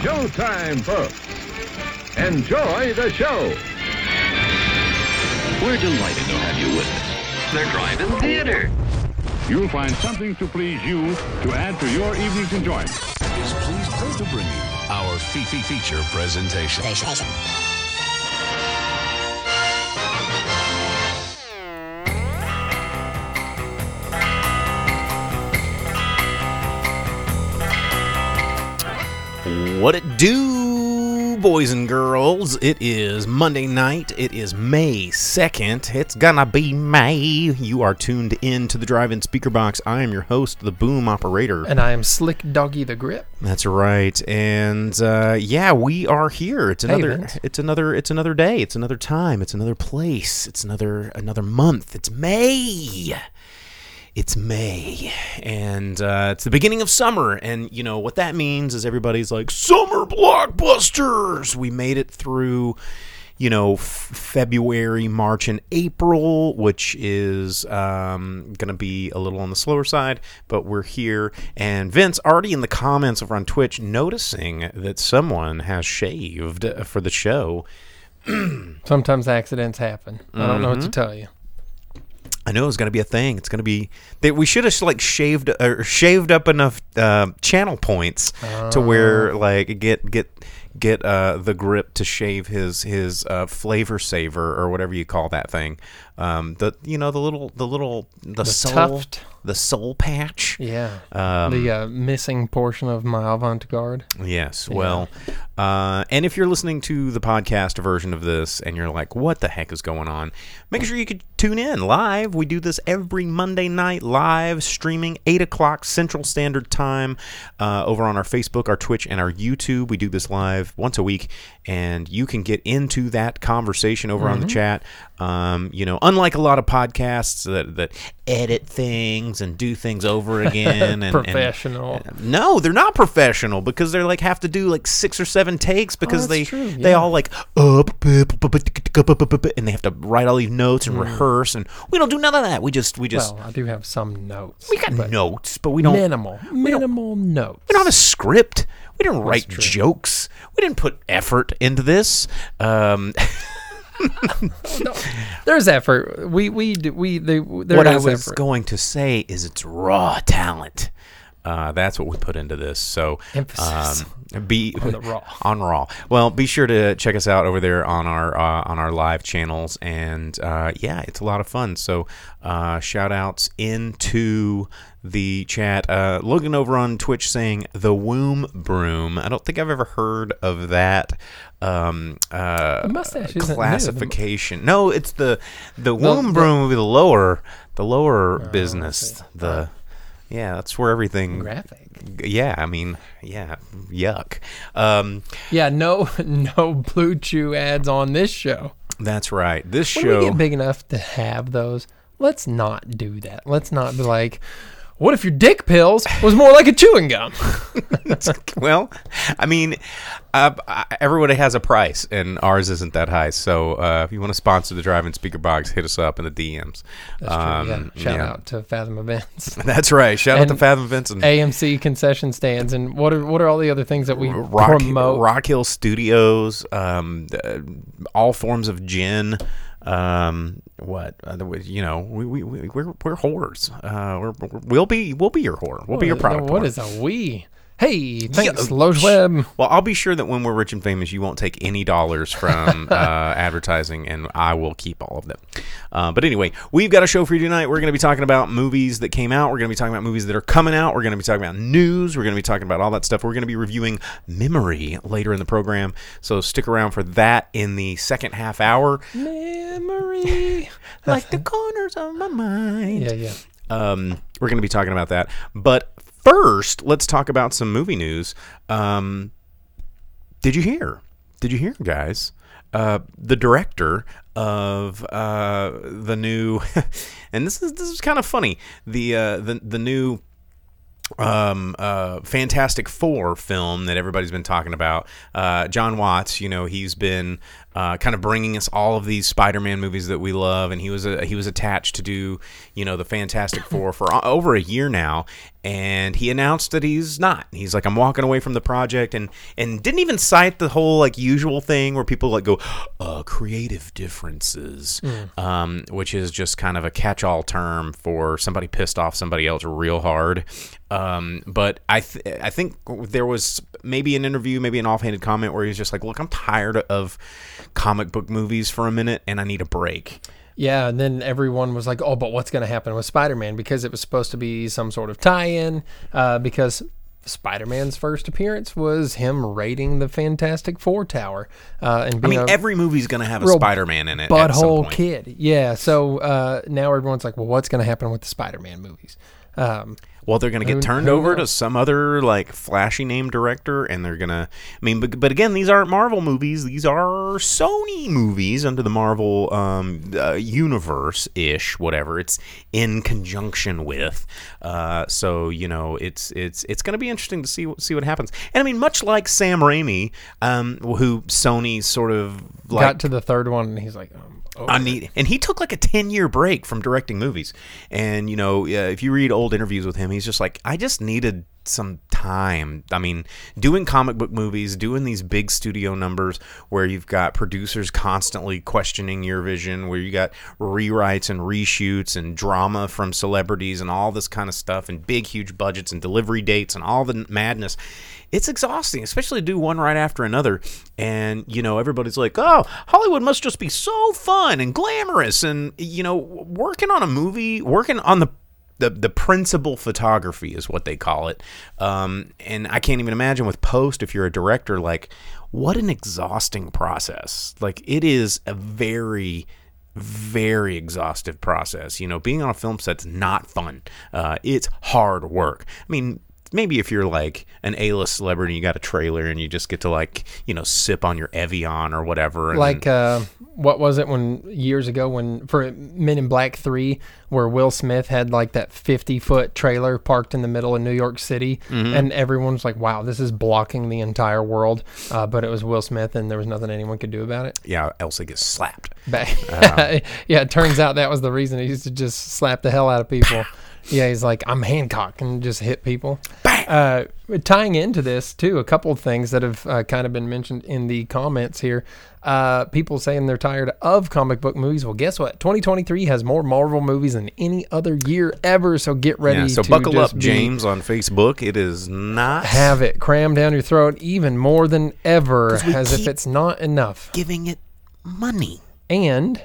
showtime, folks. Enjoy the show. We're delighted to have you with us. They're driving theater. You'll find something to please you to add to your evening's enjoyment. is pleased to bring you our Fifi feature presentation. What it do, boys and girls? It is Monday night. It is May 2nd. It's gonna be May. You are tuned in to the drive in speaker box. I am your host, the boom operator. And I am Slick Doggy the Grip. That's right. And uh, yeah, we are here. It's another Vince. it's another it's another day. It's another time. It's another place. It's another another month. It's May. It's May, and uh, it's the beginning of summer. And you know what that means is everybody's like summer blockbusters. We made it through, you know, f- February, March, and April, which is um, going to be a little on the slower side, but we're here. And Vince already in the comments over on Twitch noticing that someone has shaved for the show. Sometimes accidents happen. I don't know what to Mm-hmm. tell you. I know it's going to be a thing. It's going to be that we should have like shaved or shaved up enough uh, channel points to where like get get get uh, the grip to shave his his uh, flavor saver or whatever you call that thing. Um, the you know the little the little the, soul tuft. the soul patch. Yeah. Um, the uh, missing portion of my avant garde. Yes. Well, uh, and if you're listening to the podcast version of this and you're like, what the heck is going on? Make sure you could tune in live. We do this every Monday night live streaming, 8 o'clock Central Standard Time uh, over on our Facebook, our Twitch, and our YouTube. We do this live once a week, and you can get into that conversation over on the chat. Um, you know, unlike a lot of podcasts that, that edit things and do things over again. and, and- Professional. no, they're not professional because they're like have to do like six or seven takes because Oh, they true, they all like up and they have to write all these notes and rehearse and we don't do none of that. We just we just Mm. well, I do have some notes. we got but notes, but we don't minimal, minimal notes. we don't have a script. We didn't write jokes. We didn't put effort into this. Um, There's effort. We we we the, there what I was effort. going to say is it's raw talent. Uh, that's what we put into this. So Emphasis um, be on raw. on raw. Well, be sure to check us out over there on our uh, on our live channels, and uh, yeah, it's a lot of fun. So uh, shout outs into the chat. Uh, Logan over on Twitch saying the womb broom. I don't think I've ever heard of that. Um, uh, mustache classification. No, it's the the womb broom would be the lower the lower Oh, business. The yeah, that's where everything. graphic. Yeah, I mean, yeah, yuck. Um, Yeah, no no blue chew ads on this show. that's right. This When show. we get big enough to have those, let's not do that. Let's not be like, what if your dick pills was more like a chewing gum? well, I mean, uh, everybody has a price, and ours isn't that high. So uh, if you want to sponsor the Drive-In Speaker Box, hit us up in the DMs. That's true. yeah. Um, Shout yeah. out to Fathom Events, That's right. Shout out to Fathom Events and AMC concession stands, and what are what are all the other things that we Rock, promote? Rock Hill Studios, um, uh, all forms of gin. Um, what other way- you know, we we we we're we're whores. Uh, we're, we'll be we'll be your whore. We'll be your product. What whore. is a we? Hey, thanks, Yeah, Loge Web. Well, I'll be sure that when we're rich and famous, you won't take any dollars from uh, advertising, and I will keep all of them. Uh, but anyway, we've got a show for you tonight. We're going to be talking about movies that came out. We're going to be talking about movies that are coming out. We're going to be talking about news. We're going to be talking about all that stuff. We're going to be reviewing Memory later in the program. So stick around for that in the second half hour. Memory. like the corners of my mind. yeah, yeah. Um, we're going to be talking about that. But first, let's talk about some movie news. Um, did you hear? Did you hear, guys? Uh, the director of uh, the new, and this is this is kind of funny. The uh, the the new um, uh, Fantastic Four film that everybody's been talking about. Uh, John Watts, you know, he's been uh, kind of bringing us all of these Spider-Man movies that we love. And he was a, he was attached to do you know the Fantastic Four for o- over a year now. And he announced that he's not. He's like, I'm walking away from the project, and and didn't even cite the whole like usual thing where people like go, uh, creative differences, um, which is just kind of a catch-all term for somebody pissed off somebody else real hard. Um, but I th- I think there was maybe an interview, maybe an offhanded comment where he was just like, "Look, I'm tired of comic book movies for a minute, and I need a break." Yeah, and then everyone was like, "Oh, but what's going to happen with Spider-Man?" Because it was supposed to be some sort of tie-in. Uh, because Spider-Man's first appearance was him raiding the Fantastic Four tower, uh, and I mean, every movie's gonna have a Spider-Man in it. butthole kid. Yeah. So uh, now everyone's like, "Well, what's going to happen with the Spider-Man movies?" Um, Well, they're going to get turned over to some other like flashy name director, and they're gonna. I mean, but, but again, these aren't Marvel movies; these are Sony movies under the Marvel um, uh, universe ish, whatever. It's in conjunction with. Uh, so you know, it's it's it's going to be interesting to see what- see what happens. And I mean, much like Sam Raimi, um, who Sony sort of like got to the third one, and he's like, um, oh, I need, and he took like a ten year break from directing movies. And you know, if you read old interviews with him, he's just like, I just needed some time. I mean, doing comic book movies, doing these big studio numbers where you've got producers constantly questioning your vision, where you got rewrites and reshoots and drama from celebrities and all this kind of stuff, and big, huge budgets and delivery dates and all the madness. It's exhausting, especially to do one right after another. And, you know, everybody's like, oh, Hollywood must just be so fun and glamorous. And, you know, working on a movie, working on the the, the principal photography is what they call it. Um, and I can't even imagine with post, if you're a director, like what an exhausting process. Like it is a very, very exhaustive process. You know, being on a film set's not fun. Uh, it's hard work. I mean, maybe if you're like an A-list celebrity, you got a trailer and you just get to like, you know, sip on your Evian or whatever. And like uh, what was it when years ago when for Men in Black Three, where Will Smith had like that fifty foot trailer parked in the middle of New York City, Mm-hmm. and everyone's like, "Wow, this is blocking the entire world," uh, but it was Will Smith, and there was nothing anyone could do about it. yeah, Elsa gets slapped. But Uh-huh. yeah, it turns out that was the reason he used to just slap the hell out of people. Yeah, he's like, I'm Hancock and just hit people. Uh, tying into this, too, a couple of things that have uh, kind of been mentioned in the comments here. Uh, people saying they're tired of comic book movies. Well, guess what? 2023 has more Marvel movies than any other year ever. So get ready Yeah, so to buckle just up, James, on Facebook. It is not Have it crammed down your throat even more than ever, as if it's not enough. giving it money. And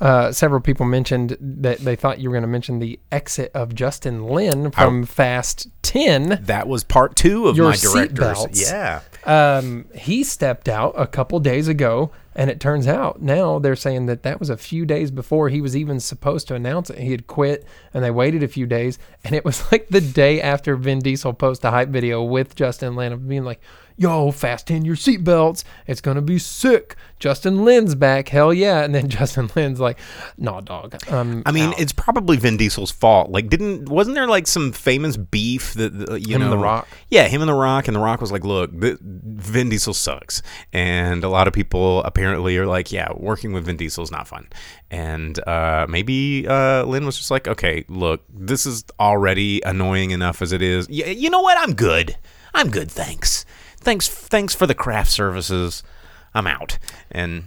uh, several people mentioned that they thought you were going to mention the exit of Justin Lin from Fast 10. That was part two of Your my directors. seatbelts. Yeah. Um, he stepped out a couple days ago, and it turns out now they're saying that that was a few days before he was even supposed to announce it. He had quit, and they waited a few days, and it was like the day after Vin Diesel posted a hype video with Justin Lin of being like, "Yo, fasten your seatbelts. It's gonna be sick. Justin Lin's back. Hell yeah!" And then Justin Lin's like, "Nah, dog. Um, I mean, out." it's probably Vin Diesel's fault. Like, didn't wasn't there like some famous beef that you Him know? and The Rock? Yeah, him and The Rock, and The Rock was like, "Look, Vin Diesel sucks," and a lot of people apparently are like, "Yeah, working with Vin Diesel is not fun." And uh, maybe uh, Lin was just like, "Okay, look, this is already annoying enough as it is. Y- you know what? I'm good. I'm good. Thanks. Thanks. Thanks for the craft services. I'm out." And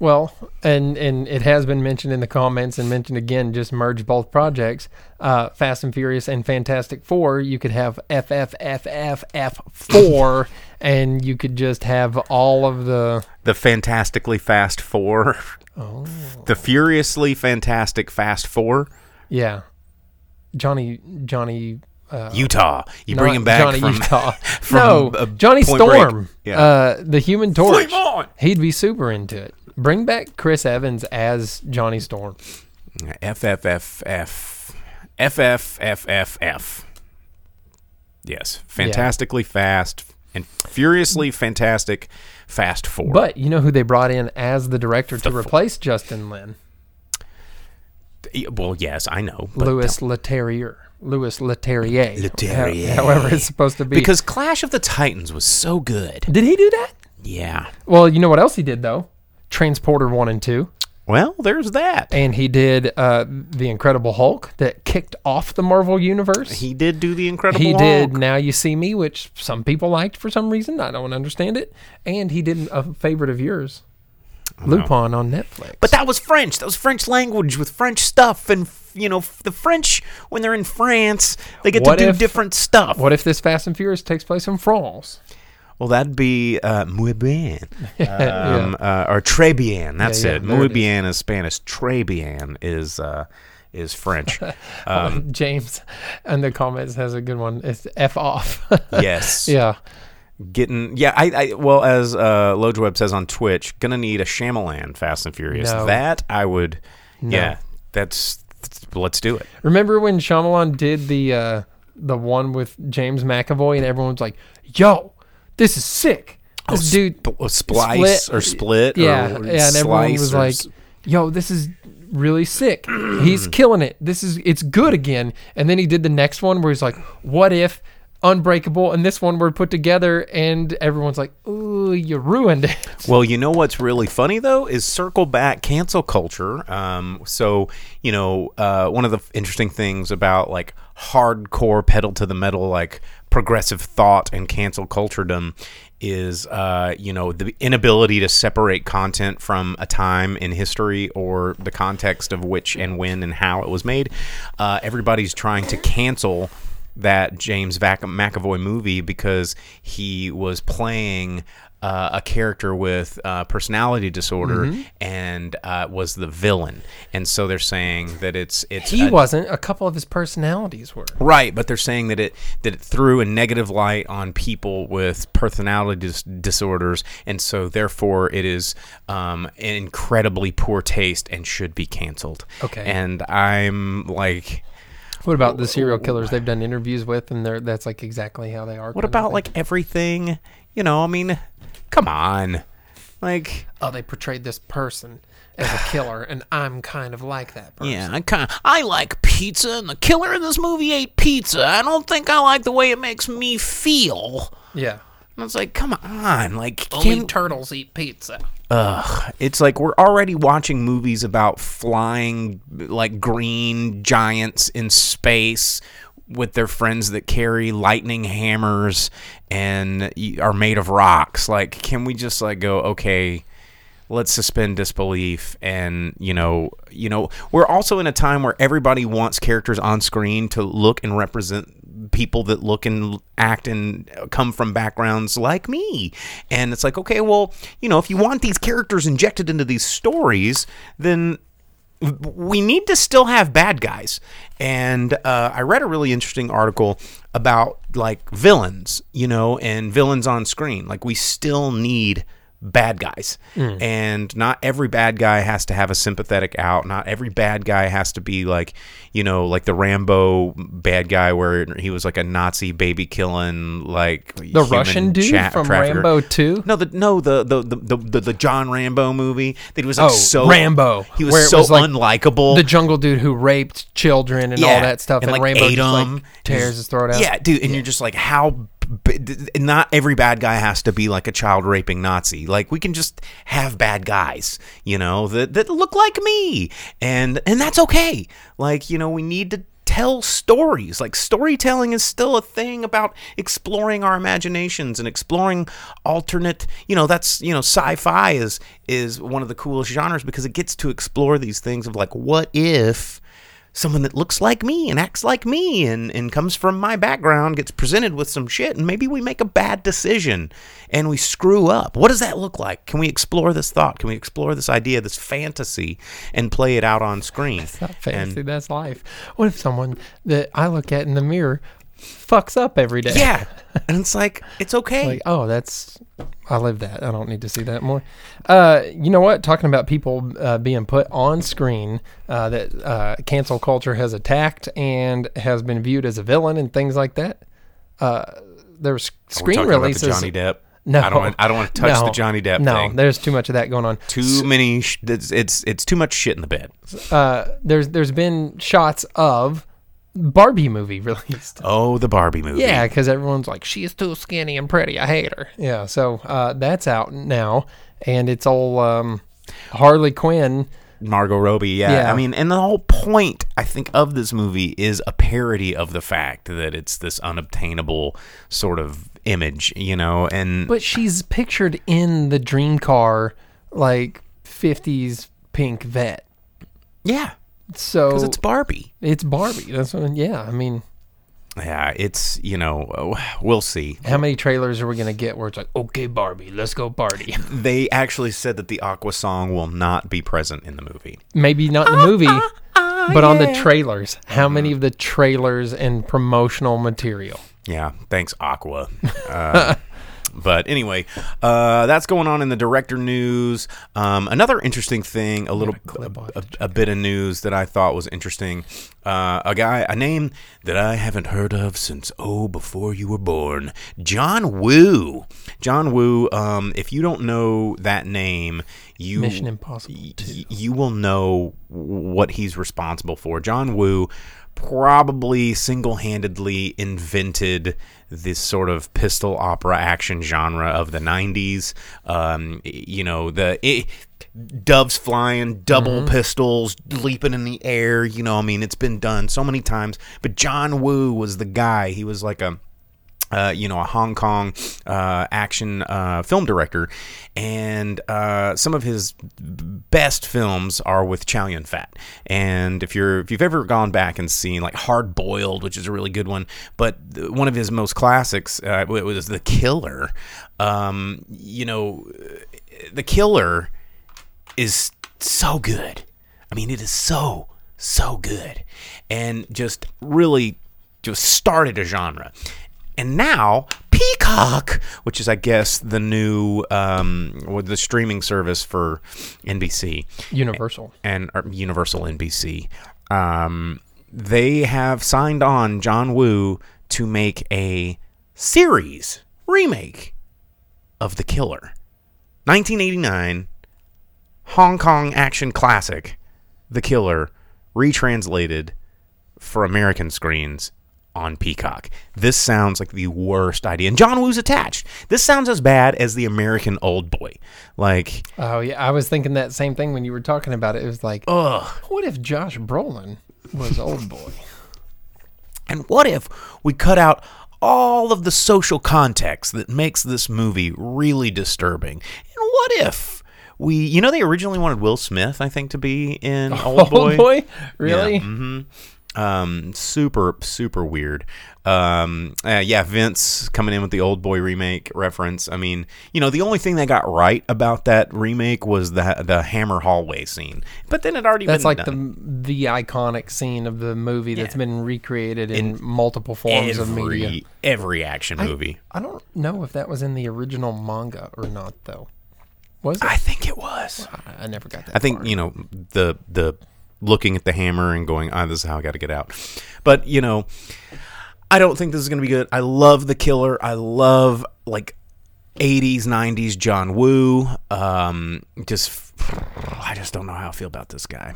Well, and and it has been mentioned in the comments and mentioned again. Just merge both projects, uh, Fast and Furious and Fantastic Four. You could have FFFFF four, and you could just have all of the. the fantastically fast four, Oh. the furiously fantastic fast four, Yeah, Johnny Johnny. Uh, Utah. You bring him back Johnny from Utah. from, no, Johnny Storm. Yeah. Uh, the Human Torch. He'd be super into it. Bring back Chris Evans as Johnny Storm. FFFF, FFFFF. Yes, fantastically fast and furiously fantastic fast four. But you know who they brought in as the director to The fo- replace Justin Lin? well, yes, I know. Louis Leterrier. Louis Leterrier. Leterrier. However it's supposed to be. because Clash of the Titans was so good. did he do that? Yeah. Well, you know what else he did though? Transporter one and two, Well, there's that. and he did uh, the Incredible Hulk that kicked off the Marvel universe. He did do the Incredible He Hulk. did Now You See Me, which some people liked for some reason. I don't understand it. And he did a favorite of yours, Lupin on Netflix. But that was French. That was French language with French stuff, and you know the French when they're in France, they get What to do if- different stuff. what if this Fast and Furious takes place in France? Well, that'd be uh, muy bien, Yeah. um, uh, or très bien. That's Yeah, yeah, it. Muy it is. bien is Spanish. Très bien is uh, is French. Um, James in the comments has a good one. It's F off. yes. yeah. Getting yeah. I, I well as uh, Lojweb says on Twitch, gonna need a Shyamalan Fast and Furious. No. That I would. Yeah. That's. Let's do it. Remember when Shyamalan did the uh, the one with James McAvoy and everyone was like, "Yo, this is sick." This dude Sp- uh, splice or split. Yeah, or yeah, and everyone was like, s- "Yo, this is really sick. He's killing it. This is it's good again." And then he did the next one where he's like, "What if Unbreakable?" And this one were put together, and everyone's like, "Ooh, you ruined it." Well, you know what's really funny though is circle back cancel culture. Um, so you know, uh, one of the interesting things about like hardcore pedal to the metal, like progressive thought and cancel culturedom, is uh, you know the inability to separate content from a time in history or the context of which and when and how it was made. Uh, everybody's trying to cancel that James McAvoy movie because he was playing uh, a character with uh, personality disorder Mm-hmm. and uh, was the villain, and so they're saying that it's it's He a- wasn't. A couple of his personalities were. Right, but they're saying that it that it threw a negative light on people with personality dis- disorders, and so therefore it is um, incredibly poor taste and should be canceled. Okay. and I'm like, What about the serial killers they've done interviews with, and they're that's like exactly how they are. what about like everything? You know, I mean, come on, like. oh, they portrayed this person as a killer, and I'm kind of like that person. Yeah, I kind of I like pizza, and the killer in this movie ate pizza. I don't think I like the way it makes me feel. yeah. And it's like, come on, like, Only can, turtles eat pizza. Ugh. It's like we're already watching movies about flying like green giants in space with their friends that carry lightning hammers and are made of rocks. Like, can we just like go, okay, let's suspend disbelief and you know you know we're also in a time where everybody wants characters on screen to look and represent people that look and act and come from backgrounds like me and it's like okay well you know if you want these characters injected into these stories then we need to still have bad guys. And uh, I read a really interesting article about like villains, you know, and villains on screen. Like we still need bad guys. Hmm. And not every bad guy has to have a sympathetic out. Not every bad guy has to be like, you know, like the Rambo bad guy where he was like a Nazi baby killing like The Russian dude from Rambo 2? No, the no the the the the, the, John Rambo movie that he was like Oh, so Rambo, He was where so was, like, unlikable. The jungle dude who raped children and all that stuff, and, like, Rainbow ate just, like, tears his throat out. Yeah, dude, and you're just like, how? Not every bad guy has to be like a child raping Nazi. Like we can just have bad guys, you know, that that look like me, and and that's okay. Like you know, we need to tell stories. Like storytelling is still a thing about exploring our imaginations and exploring alternate. You know, that's you know, sci-fi is is one of the coolest genres because it gets to explore these things of like, what if someone that looks like me and acts like me and, and comes from my background gets presented with some shit and maybe we make a bad decision and we screw up. What does that look like? Can we explore this thought? Can we explore this idea, this fantasy, and play it out on screen? It's not fancy. And- that's life. What if someone that I look at in the mirror fucks up every day? yeah. And it's like, it's okay. Like, oh, that's I live that. I don't need to see that more. Uh, you know what? Talking about people uh, being put on screen uh, that uh, cancel culture has attacked and has been viewed as a villain and things like that. Uh, there's screen talking about the releases. Johnny Depp. No, I don't. Want, I don't want to touch no, the Johnny Depp no, thing. there's too much of that going on. Too many. Sh- it's, it's it's too much shit in the bed. Uh, there's there's been shots of Barbie movie released. Oh, the Barbie movie. Yeah, because everyone's like, she's too skinny and pretty. I hate her. Yeah, so uh, that's out now, and it's all um, Harley Quinn. Margot Robbie, yeah. Yeah. I mean, and the whole point, I think, of this movie is a parody of the fact that it's this unobtainable sort of image, you know, and But she's pictured in the dream car, like 50s pink vet. yeah, So because it's Barbie. it's Barbie. That's what, yeah. I mean, Yeah, it's you know, we'll see. how many trailers are we going to get where it's like, okay, Barbie, let's go party? They actually said that the Aqua song will not be present in the movie. Maybe not in the ah, movie, ah, ah, but on the trailers. How mm-hmm. many of the trailers and promotional material? Yeah, thanks, Aqua. Uh, But anyway, uh, that's going on in the director news. Um, another interesting thing, a little, a, a, a bit of news that I thought was interesting. Uh, a guy, a name that I haven't heard of since oh, before you were born, John Woo. John Woo. Um, if you don't know that name, you Mission Impossible y- 2. y- you will know what he's responsible for. John Woo probably single-handedly invented this sort of pistol opera action genre of the 90s. Um, you know, the it, doves flying, double pistols leaping in the air. You know, I mean, it's been done so many times. But John Woo was the guy. He was like a uh, you know, a Hong Kong uh, action uh, film director, and uh, some of his best films are with Chow Yun Fat. And if you're if you've ever gone back and seen like Hard Boiled, which is a really good one, but one of his most classics uh, was The Killer. Um, you know, The Killer is so good. I mean, it is so so good, and just really just started a genre. And now Peacock, which is I guess the new um, the streaming service for NBC Universal. and Universal NBC, um, they have signed on John Woo to make a series remake of The Killer. 1989 Hong Kong action classic, The Killer, retranslated for American screens on Peacock. This sounds like the worst idea. And John Woo's attached. This sounds as bad as the American Old Boy. Like, Oh yeah, I was thinking that same thing when you were talking about it. It was like, ugh. what if Josh Brolin was old boy? And what if we cut out all of the social context that makes this movie really disturbing? And what if we, you know, they originally wanted Will Smith, I think, to be in Old Boy. Really? Yeah, mhm. Um, super, super weird. Um, uh, yeah, Vince coming in with the Old Boy remake reference. I mean, you know, the only thing they got right about that remake was the the Hammer hallway scene, but then it already That's like done. the the iconic scene of the movie that's Yeah. been recreated in, multiple forms of media. every every action movie. I don't know if that was in the original manga or not, though. Was it? I think it was. I, I never got that. I think far. you know the the looking at the hammer and going, "Ah, this is how I got to get out." But you know, I don't think this is going to be good. I love the killer. I love like 80s, 90s John Woo. Um, just I just don't know how I feel about this guy.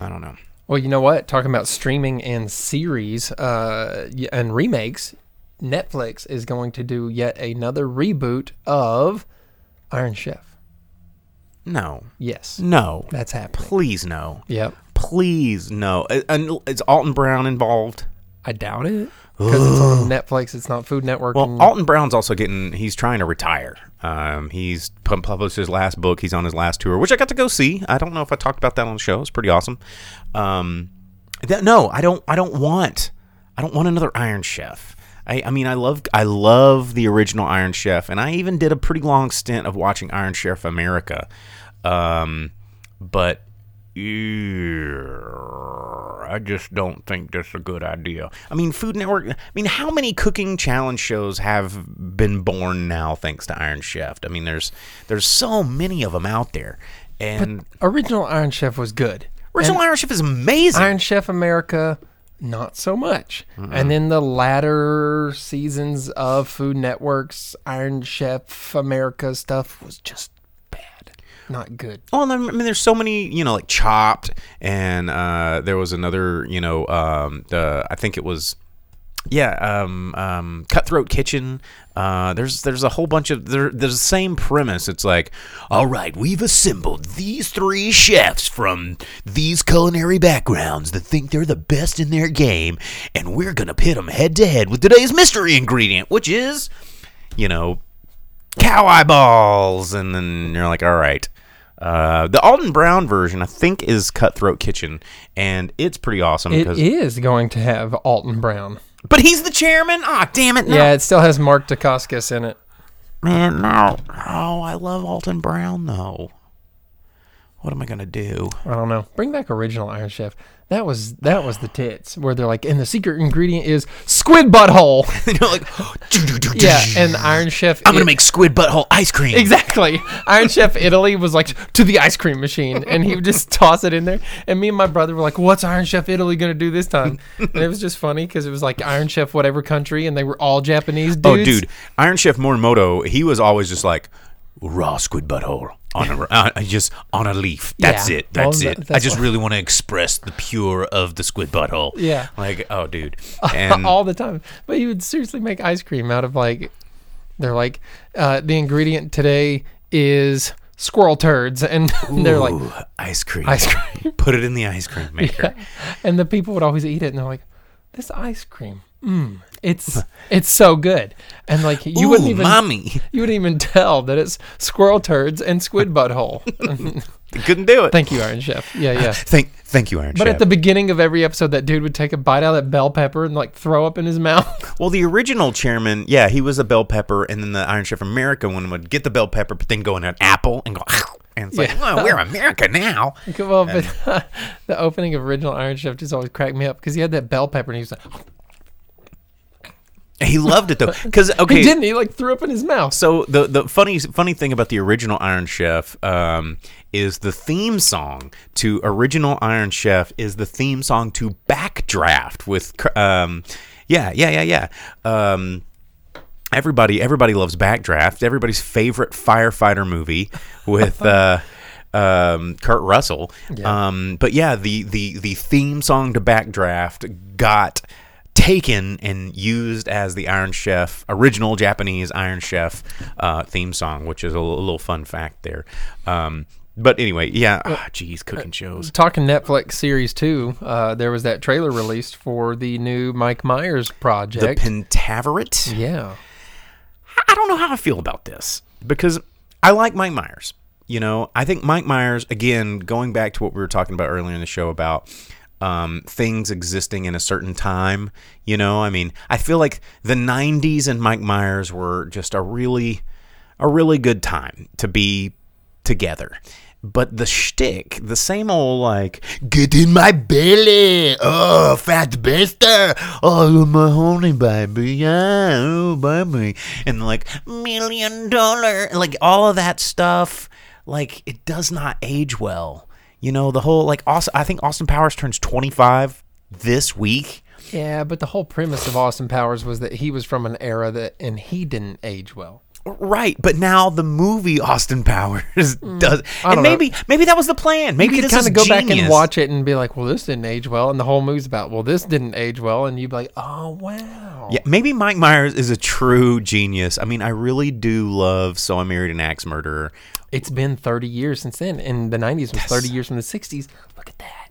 I don't know. Well, you know what? Talking about streaming and series uh, and remakes, Netflix is going to do yet another reboot of Iron Chef. No, Yes, no, that's happening. please no, Yep. Please no. Uh, And is Alton Brown involved? I doubt it because it's on Netflix. It's not Food Network. Well, Alton Brown's also getting. He's trying to retire. Um, he's published his last book. He's on his last tour, which I got to go see. I don't know if I talked about that on the show. It's pretty awesome. Um, that, no, I don't. I don't want. I don't want another Iron Chef. I, I mean, I love. I love the original Iron Chef, and I even did a pretty long stint of watching Iron Chef America. Um, but ew, I just don't think that's a good idea. I mean, Food Network. I mean, how many cooking challenge shows have been born now thanks to Iron Chef? I mean, there's there's so many of them out there, and original Iron Chef was good. original And Iron Chef is amazing. Iron Chef America, not so much. And then the latter seasons of Food Network's Iron Chef America stuff was just not good. Well, I mean, there's so many, you know, like Chopped, and uh, there was another, you know, um, I think it was yeah, um, um, Cutthroat Kitchen. Uh, there's there's a whole bunch of there, there's the same premise. It's like, all right, we've assembled these three chefs from these culinary backgrounds that think they're the best in their game, and we're gonna pit them head to head with today's mystery ingredient, which is, you know, cow eyeballs, and then you're like, all right. Uh, the Alton Brown version, I think, is Cutthroat Kitchen, and it's pretty awesome It is going to have Alton Brown. But he's the chairman. Ah, damn it! No. Yeah, it still has Mark Dacascos in it. Man, no. Oh, I love Alton Brown though. What am I gonna do? I don't know. Bring back original Iron Chef. That was that was the tits where they're like, and the secret ingredient is squid butthole. you know, like, yeah, and Iron Chef. I'm gonna it- make squid butthole ice cream. Exactly. Iron Chef Italy was like to the ice cream machine, and he would just toss it in there. And me and my brother were like, "What's Iron Chef Italy gonna do this time?" And it was just funny because it was like Iron Chef whatever country, and they were all Japanese oh, dudes. Oh, dude, Iron Chef Morimoto, he was always just like raw squid butthole on a uh, just on a leaf. That's Yeah. it. That's Well, it. that- I just really want to express the pure of the squid butthole. Yeah. Like, oh, dude, and all the time. But you would seriously make ice cream out of like, they're like, uh, the ingredient today is squirrel turds, and they're like, ice cream. ice cream. Put it in the ice cream maker. and the people would always eat it, and they're like, this ice cream, mm, it's it's so good, and like you wouldn't even mommy. you wouldn't even tell that it's squirrel turds and squid butthole. Couldn't do it. Thank you, Iron Chef. Yeah, yeah. Thank, thank you, Iron Chef. But Chef. at the beginning of every episode, that dude would take a bite out of that bell pepper and like throw up in his mouth. Well, the original chairman, yeah, he was a bell pepper, and then the Iron Chef America one would get the bell pepper, but then go in an apple and go, and it's like, Yeah. oh, we're America now. well, but the opening of original Iron Chef just always cracked me up because he had that bell pepper and he was like, He loved it though, because okay, he didn't. He like threw up in his mouth. So the the funny funny thing about the original Iron Chef um, is the theme song to original Iron Chef is the theme song to Backdraft with um, yeah yeah yeah yeah. Um, everybody everybody loves Backdraft. Everybody's favorite firefighter movie with. Uh, um, Kurt Russell, um, but yeah, the, the the theme song to Backdraft got taken and used as the Iron Chef original Japanese Iron Chef uh, theme song, which is a, little- little fun fact there. Um, but anyway, yeah, ah, geez, cooking shows. Talking Netflix series two, uh, there was that trailer released for the new Mike Myers project, The. Pentaverate. yeah, I don't know how I feel about this because I like Mike Myers. You know, I think Mike Myers, again, going back to what we were talking about earlier in the show about um, things existing in a certain time. You know, I mean, I feel like the '90s and Mike Myers were just a really, a really good time to be together. But the shtick, the same old like, get in my belly, oh, fat bastard, oh, my honey baby, yeah, oh, baby, and like million dollar, like all of that stuff, like it does not age well. You know, the whole like, Austin, I think Austin Powers turns twenty five this week. yeah. But the whole premise of Austin Powers was that he was from an era that, and he didn't age well. Right, but now the movie Austin Powers does, Mm. I and don't know. maybe maybe that was the plan. Maybe you could kind of go back and watch it and be like, "Well, this didn't age well," and the whole movie's about, "Well, this didn't age well," and you'd be like, "Oh, wow." Yeah, maybe Mike Myers is a true genius. I mean, I really do love So I Married an Axe Murderer. It's been 30 years since then. In the 90s was 30 years from the 60s. Look at that.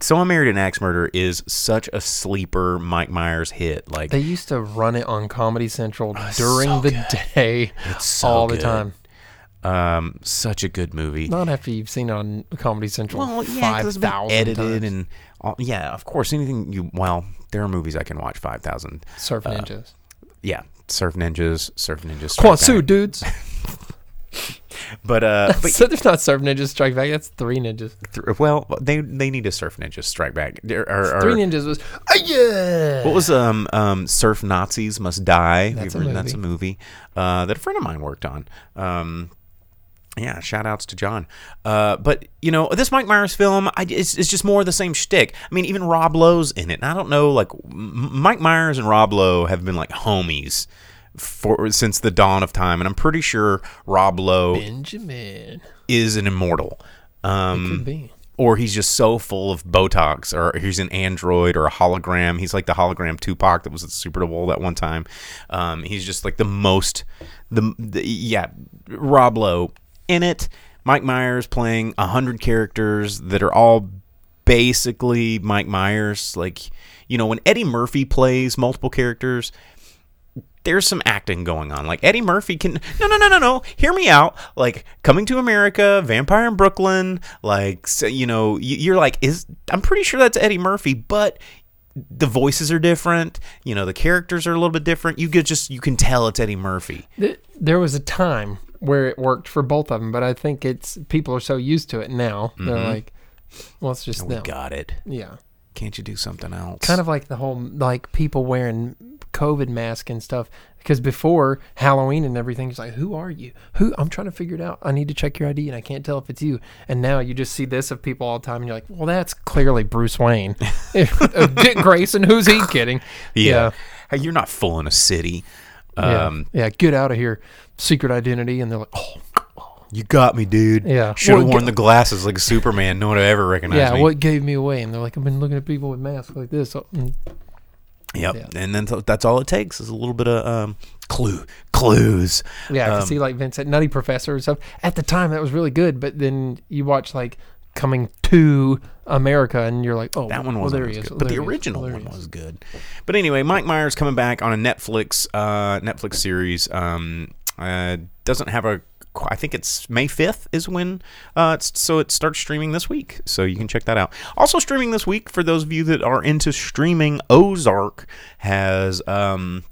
So I Married an Axe Murderer is such a sleeper Mike Myers hit. Like They used to run it on Comedy Central during so the good. day It's so all the time. um, such a good movie. Not after you've seen it on Comedy Central well, yeah, 'cause it's been edited times. and all, yeah, of course. Anything you well, there are movies I can watch five thousand. Surf Ninjas. Yeah, Surf Ninjas, Surf Ninjas. Kwasu, dudes. But uh, but so there's not Surf Ninjas Strike Back. That's three ninjas. th- well, they they need a Surf Ninjas Strike Back. Or, or, Three ninjas was, ah, yeah. What was um um Surf Nazis Must Die? That's a ever- That's a movie uh, that a friend of mine worked on. Um, yeah, shout outs to John. Uh, but you know this Mike Myers film, I, it's, it's just more of the same shtick. I mean, even Rob Lowe's in it. And I don't know, like M- Mike Myers and Rob Lowe have been like homies for since the dawn of time, and I'm pretty sure Rob Lowe Benjamin. is an immortal. Um, Could be. or he's just so full of Botox, or he's an android or a hologram. He's like the hologram Tupac that was at the Super Bowl that one time. Um, he's just like the most, the, the yeah, Rob Lowe in it. Mike Myers playing a hundred characters that are all basically Mike Myers. Like you know, when Eddie Murphy plays multiple characters, there's some acting going on. Like Eddie Murphy can no no no no no hear me out. Like Coming to America, Vampire in Brooklyn. Like so, you know you're like is I'm pretty sure that's Eddie Murphy, but the voices are different. You know the characters are a little bit different. You could just you can tell it's Eddie Murphy. There was a time where it worked for both of them, but I think it's people are so used to it now. They're like, well, it's just Mm-hmm. We them. got it. Yeah. Can't you do something else? kind of like the whole like people wearing COVID mask and stuff. Because before Halloween and everything, it's like, who are you? Who? I'm trying to figure it out. I need to check your ID, and I can't tell if it's you. And now you just see this of people all the time, and you're like, well, that's clearly Bruce Wayne. Dick Grayson, who's he kidding? yeah. Hey, you're not fooling a city. yeah, Um, yeah. Get out of here, secret identity. And they're like, oh, You got me, dude. Yeah. Should have worn g- the glasses like Superman. No one would ever recognize yeah. me. What gave me away? And they're like, I've been looking at people with masks like this. Oh, mm. Yep. Yeah. And then th- that's all it takes is a little bit of um, clue clues. Yeah, I Um, can see like Vince at Nutty Professor and stuff. At the time, that was really good, but then you watch like Coming to America, and you're like, oh, That one wasn't is. good, Well, but the original Well, one was good. But anyway, Mike Myers coming back on a Netflix uh, Netflix series. Um, uh, doesn't have a. I think it's May fifth is when. Uh, so it starts streaming this week, so you can check that out. Also streaming this week for those of you that are into streaming. Ozark has. Um,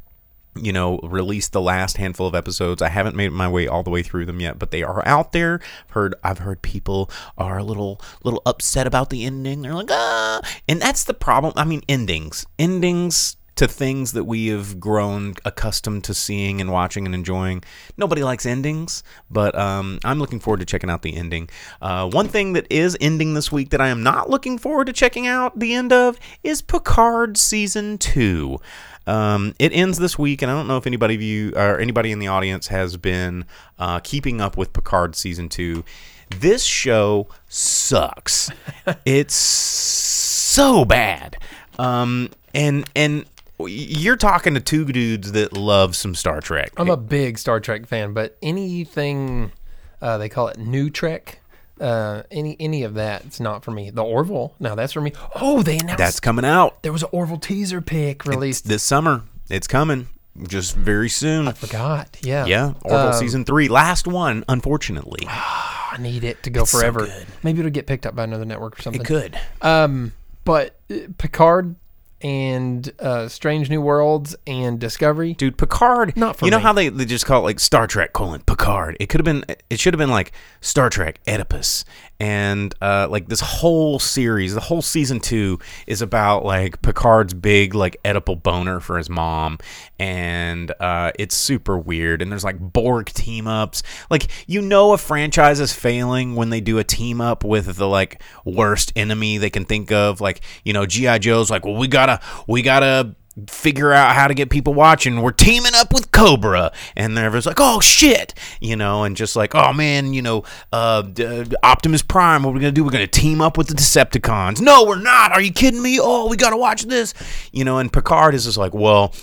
you know, released the last handful of episodes. I haven't made my way all the way through them yet, but they are out there. I've heard I've heard people are a little little upset about the ending. They're like, ah, and that's the problem. I mean, endings, endings to things that we have grown accustomed to seeing and watching and enjoying. Nobody likes endings, but um, I'm looking forward to checking out the ending. Uh, one thing that is ending this week that I am not looking forward to checking out the end of is Picard season two. Um, it ends this week, and I don't know if anybody of you or anybody in the audience has been uh, keeping up with Picard season two. This show sucks. it's so bad. Um, and and you're talking to two dudes that love some Star Trek. I'm a big Star Trek fan, but anything uh, they call it New Trek, uh, any any of that, it's not for me. The Orville, now that's for me. Oh, they announced That's coming out there was an Orville teaser pick released. this summer. It's coming just very soon. I forgot, yeah, Yeah, Orville Um, season three, last one, unfortunately. I need it to go so forever. good. Maybe it'll get picked up by another network or something. It could. Um, but uh, Picard and uh, Strange New Worlds and Discovery. dude picard Not for you know me. how they, they just call it like star trek colon picard it could have been it should have been like star trek oedipus and uh, like this whole series the whole season two is about like picard's big like edible boner for his mom and uh, it's super weird and there's like borg team ups like you know a franchise is failing when they do a team up with the like worst enemy they can think of. Like you know gi joe's like well we gotta we gotta figure out how to get people watching. We're teaming up with Cobra, and everyone's like, "Oh shit," you know, and just like, "Oh man, you know, uh, d- Optimus Prime. What are we gonna do? We're gonna team up with the Decepticons." No, we're not. Are you kidding me? Oh, we gotta watch this, you know. And Picard is just like, "Well."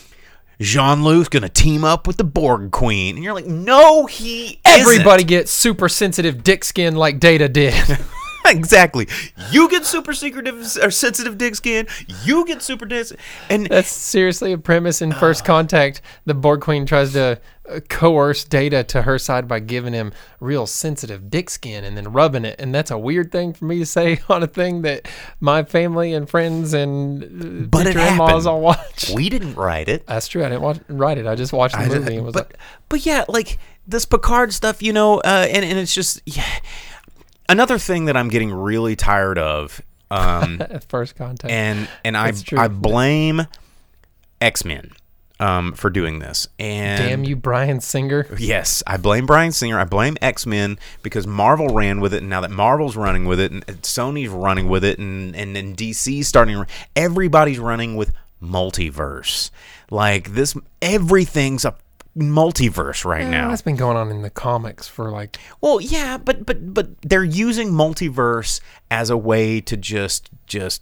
Jean Luc's gonna team up with the Borg Queen, and you're like, no, he Everybody gets super sensitive dick skin like Data did. exactly. You get super secretive or sensitive dick skin. You get super dis, and That's seriously a premise in First Contact. The Borg Queen tries to uh, coerce Data to her side by giving him real sensitive dick skin and then rubbing it. And that's a weird thing for me to say on a thing that my family and friends and uh, But it in-laws all watch. we didn't write it. That's true. I didn't watch, write it. I just watched the I movie and was but like, but yeah, like this Picard stuff, you know, uh, and and it's just yeah. Another thing that I'm getting really tired of, um, at First Contact. and and I true. I blame X Men um, for doing this. And Damn you, Bryan Singer. Yes, I blame Bryan Singer. I blame X Men because Marvel ran with it, and now that Marvel's running with it, and and Sony's running with it, and and, and DC's starting, everybody's running with multiverse. Like this, everything's a multiverse right Yeah, now. that's been going on in the comics for like Well, yeah, but but but they're using multiverse as a way to just just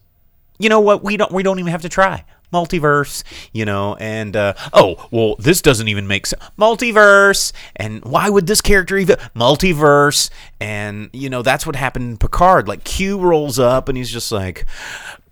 you know what? We don't we don't even have to try. Multiverse you know and uh, oh well this doesn't even make sense multiverse and why would this character even multiverse and you know that's what happened in picard. Like q rolls up and he's just like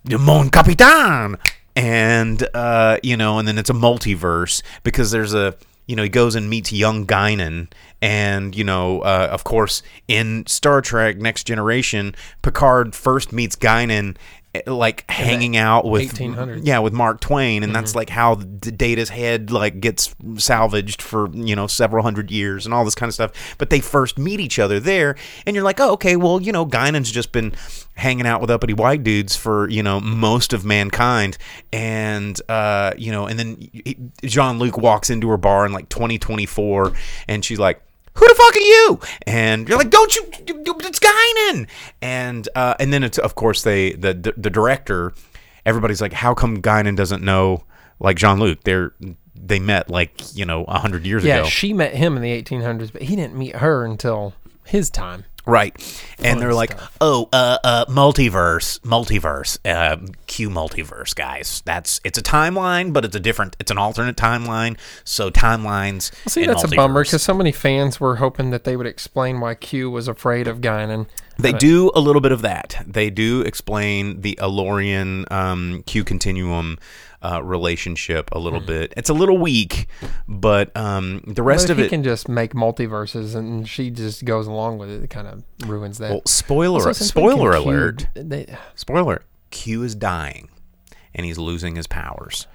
mon capitan! And uh, you know and then it's a multiverse because there's a you know he goes and meets young Guinan and you know uh, of course in Star Trek Next Generation Picard first meets Guinan like hanging out with 1800s. yeah with Mark Twain and that's like how the Data's head like gets salvaged for you know several hundred years and all this kind of stuff. But they first meet each other there and you're like oh okay well you know Guinan's just been hanging out with uppity white dudes for you know most of mankind. And uh you know and then Jean Luc walks into her bar in like 2024 and she's like who the fuck are you? And you're like, don't you? It's Guinan. And uh, and then it's of course they the the, the director. Everybody's like, how come Guinan doesn't know like Jean Luc? They're they met like you know a hundred years yeah, ago. she met him in the 1800s, but he didn't meet her until his time. Right. And they're like, "Oh, uh uh multiverse, multiverse, uh Q multiverse, guys. That's it's a timeline, but it's a different it's an alternate timeline. So timelines See, and that's a bummer because so many fans were hoping that they would explain why Q was afraid of Guinan. They do a little bit of that. They do explain the El-Aurian um, Q continuum uh, relationship a little bit. It's a little weak, but um, the rest But of he it. can just make multiverses, and she just goes along with it. It kind of ruins that. well, spoiler Also, spoiler when can Q- alert. they- Spoiler: Q is dying, and he's losing his powers,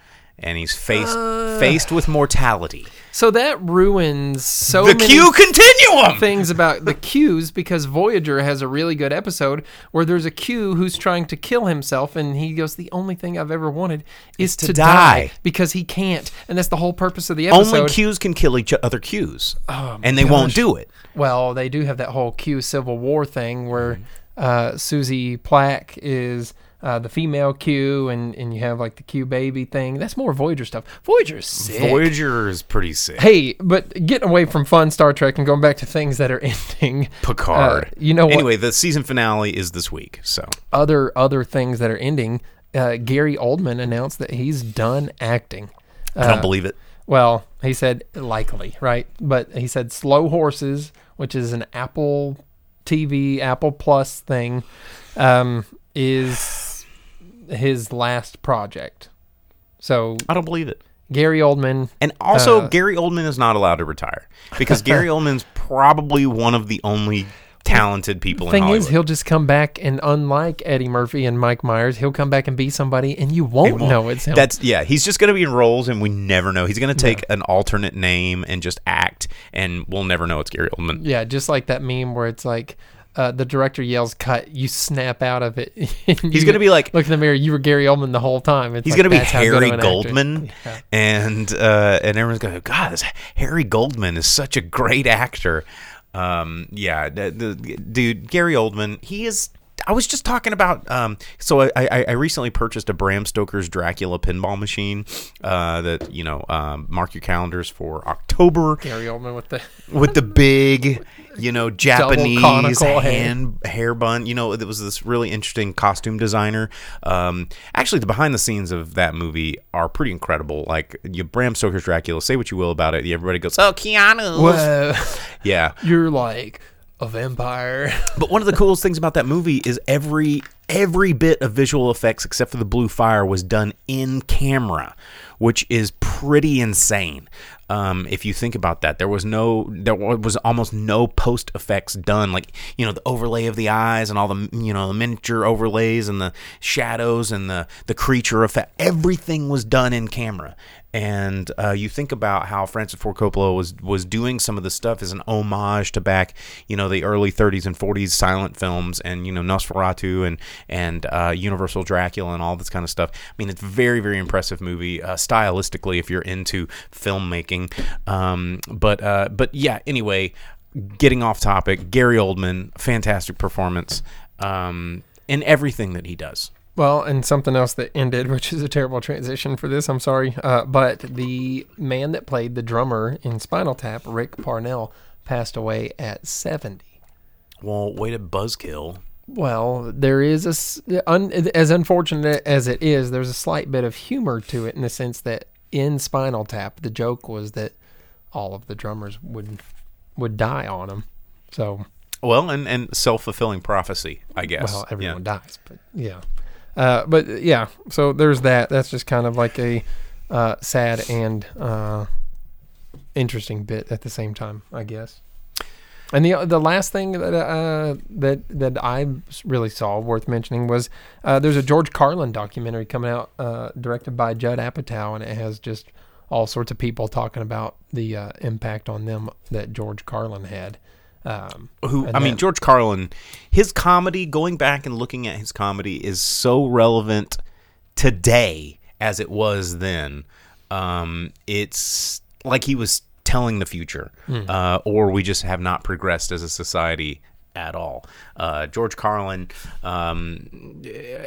and he's faced Uh. faced with mortality. so that ruins so the many Q continuum. things about the Qs because Voyager has a really good episode where there's a Q who's trying to kill himself, and he goes, "The only thing I've ever wanted is to to, die." die. because he can't, and that's the whole purpose of the episode. Only Qs can kill each other Qs, Oh, and they won't do it. Well, they do have that whole Q Civil War thing where Mm-hmm. uh, Susie Plack is uh, the female Q, and, and you have like the Q baby thing. That's more Voyager stuff. Voyager's sick. Voyager is pretty sick. Hey, but getting away from fun Star Trek and going back to things that are ending. Picard. uh, you know what? Anyway, the season finale is this week, so Other other things that are ending. Uh, Gary Oldman announced that he's done acting. I don't believe it. Well, he said likely, right? But he said Slow Horses, which is an Apple TV, Apple Plus thing, um, is his last project. So I don't believe it. Gary Oldman, And also, Uh, Gary Oldman is not allowed to retire because Gary Oldman's probably one of the only talented people in thing is, he'll just come back and unlike Eddie Murphy and Mike Myers, he'll come back and be somebody, and you won't, Well, know it's him. That's yeah. He's just gonna be in roles, and we never know. He's gonna take an alternate name and just act, and we'll never know it's Gary Oldman. yeah, just like that meme where it's like. Uh, the director yells "cut," you snap out of it. He's gonna be like- "Look in the mirror. You were Gary Oldman the whole time." It's He's like, gonna be that's how Harry of an actor. Goldman, and uh, and everyone's gonna go, God, this Harry Goldman is such a great actor. Um, yeah, the, the dude Gary Oldman, he is. I was just talking about. Um, so I, I, I recently purchased a Bram Stoker's Dracula pinball machine. Uh, that you know, um, mark your calendars for October Gary Oldman with the with the big, you know, Japanese hair. hand hair bun. You know, there was this really interesting costume designer. Um, actually, the behind the scenes of that movie are pretty incredible. Like you, Bram Stoker's Dracula. Say what you will about it, everybody goes, "Oh, Keanu." Whoa, Yeah, you're like a vampire. but one of the coolest things about that movie is every every bit of visual effects except for the blue fire was done in camera, which is pretty insane. Um, if you think about that, there was no, there was almost no post effects done. Like you know, the overlay of the eyes and all the you know the miniature overlays and the shadows and the the creature effect. Everything was done in camera. And uh, you think about how Francis Ford Coppola was was doing some of the stuff as an homage to back, you know, the early 30s and 40s silent films, and you know Nosferatu and and uh, Universal Dracula and all this kind of stuff. I mean, it's very very impressive movie uh, stylistically if you're into filmmaking. Um, but uh, but yeah, anyway, getting off topic, Gary Oldman, fantastic performance um, in everything that he does. Well, and something else that ended, which is a terrible transition for this. I'm sorry, uh, but the man that played the drummer in Spinal Tap, Ric Parnell, passed away at 70. Well, way to buzzkill. Well, there is a un, as unfortunate as it is. There's a slight bit of humor to it in the sense that in Spinal Tap, the joke was that all of the drummers would would die on him. So, Well, and, and self fulfilling prophecy, I guess. well, everyone Yeah. dies, but yeah. Uh, but yeah, so there's that. That's just kind of like a uh, sad and uh, interesting bit at the same time, I guess. And the the last thing that uh, that that I really saw worth mentioning was uh, there's a George Carlin documentary coming out, uh, directed by Judd Apatow, and it has just all sorts of people talking about the uh, impact on them that George Carlin had. Um, Who I mean, George Carlin, his comedy, going back and looking at his comedy, is so relevant today as it was then. Um, it's like he was telling the future, Hmm. uh, or we just have not progressed as a society at all. Uh, George Carlin, um,